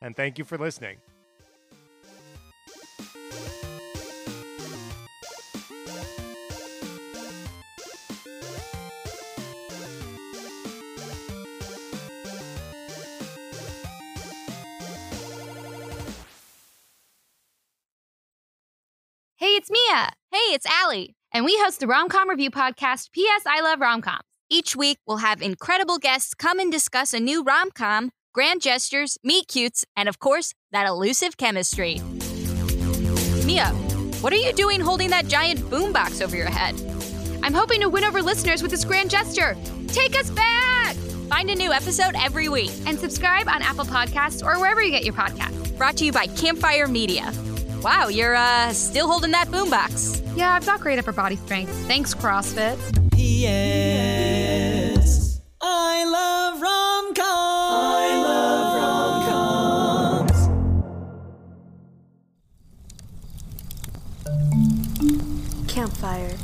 And thank you for listening. Hey, it's Mia. Hey, it's Allie. And we host the Romcom Review podcast, P.S. I Love Romcoms. Each week, we'll have incredible guests come and discuss a new rom com, grand gestures, meet cutes, and of course, that elusive chemistry. Mia, what are you doing holding that giant boombox over your head? I'm hoping to win over listeners with this grand gesture. Take us back! Find a new episode every week. And subscribe on Apple Podcasts or wherever you get your podcasts. Brought to you by Campfire Media. Wow, you're uh still holding that boombox. Yeah, I've got great upper body strength. Thanks, CrossFit. Yes, I love rom-coms. I love rom-coms. Campfire.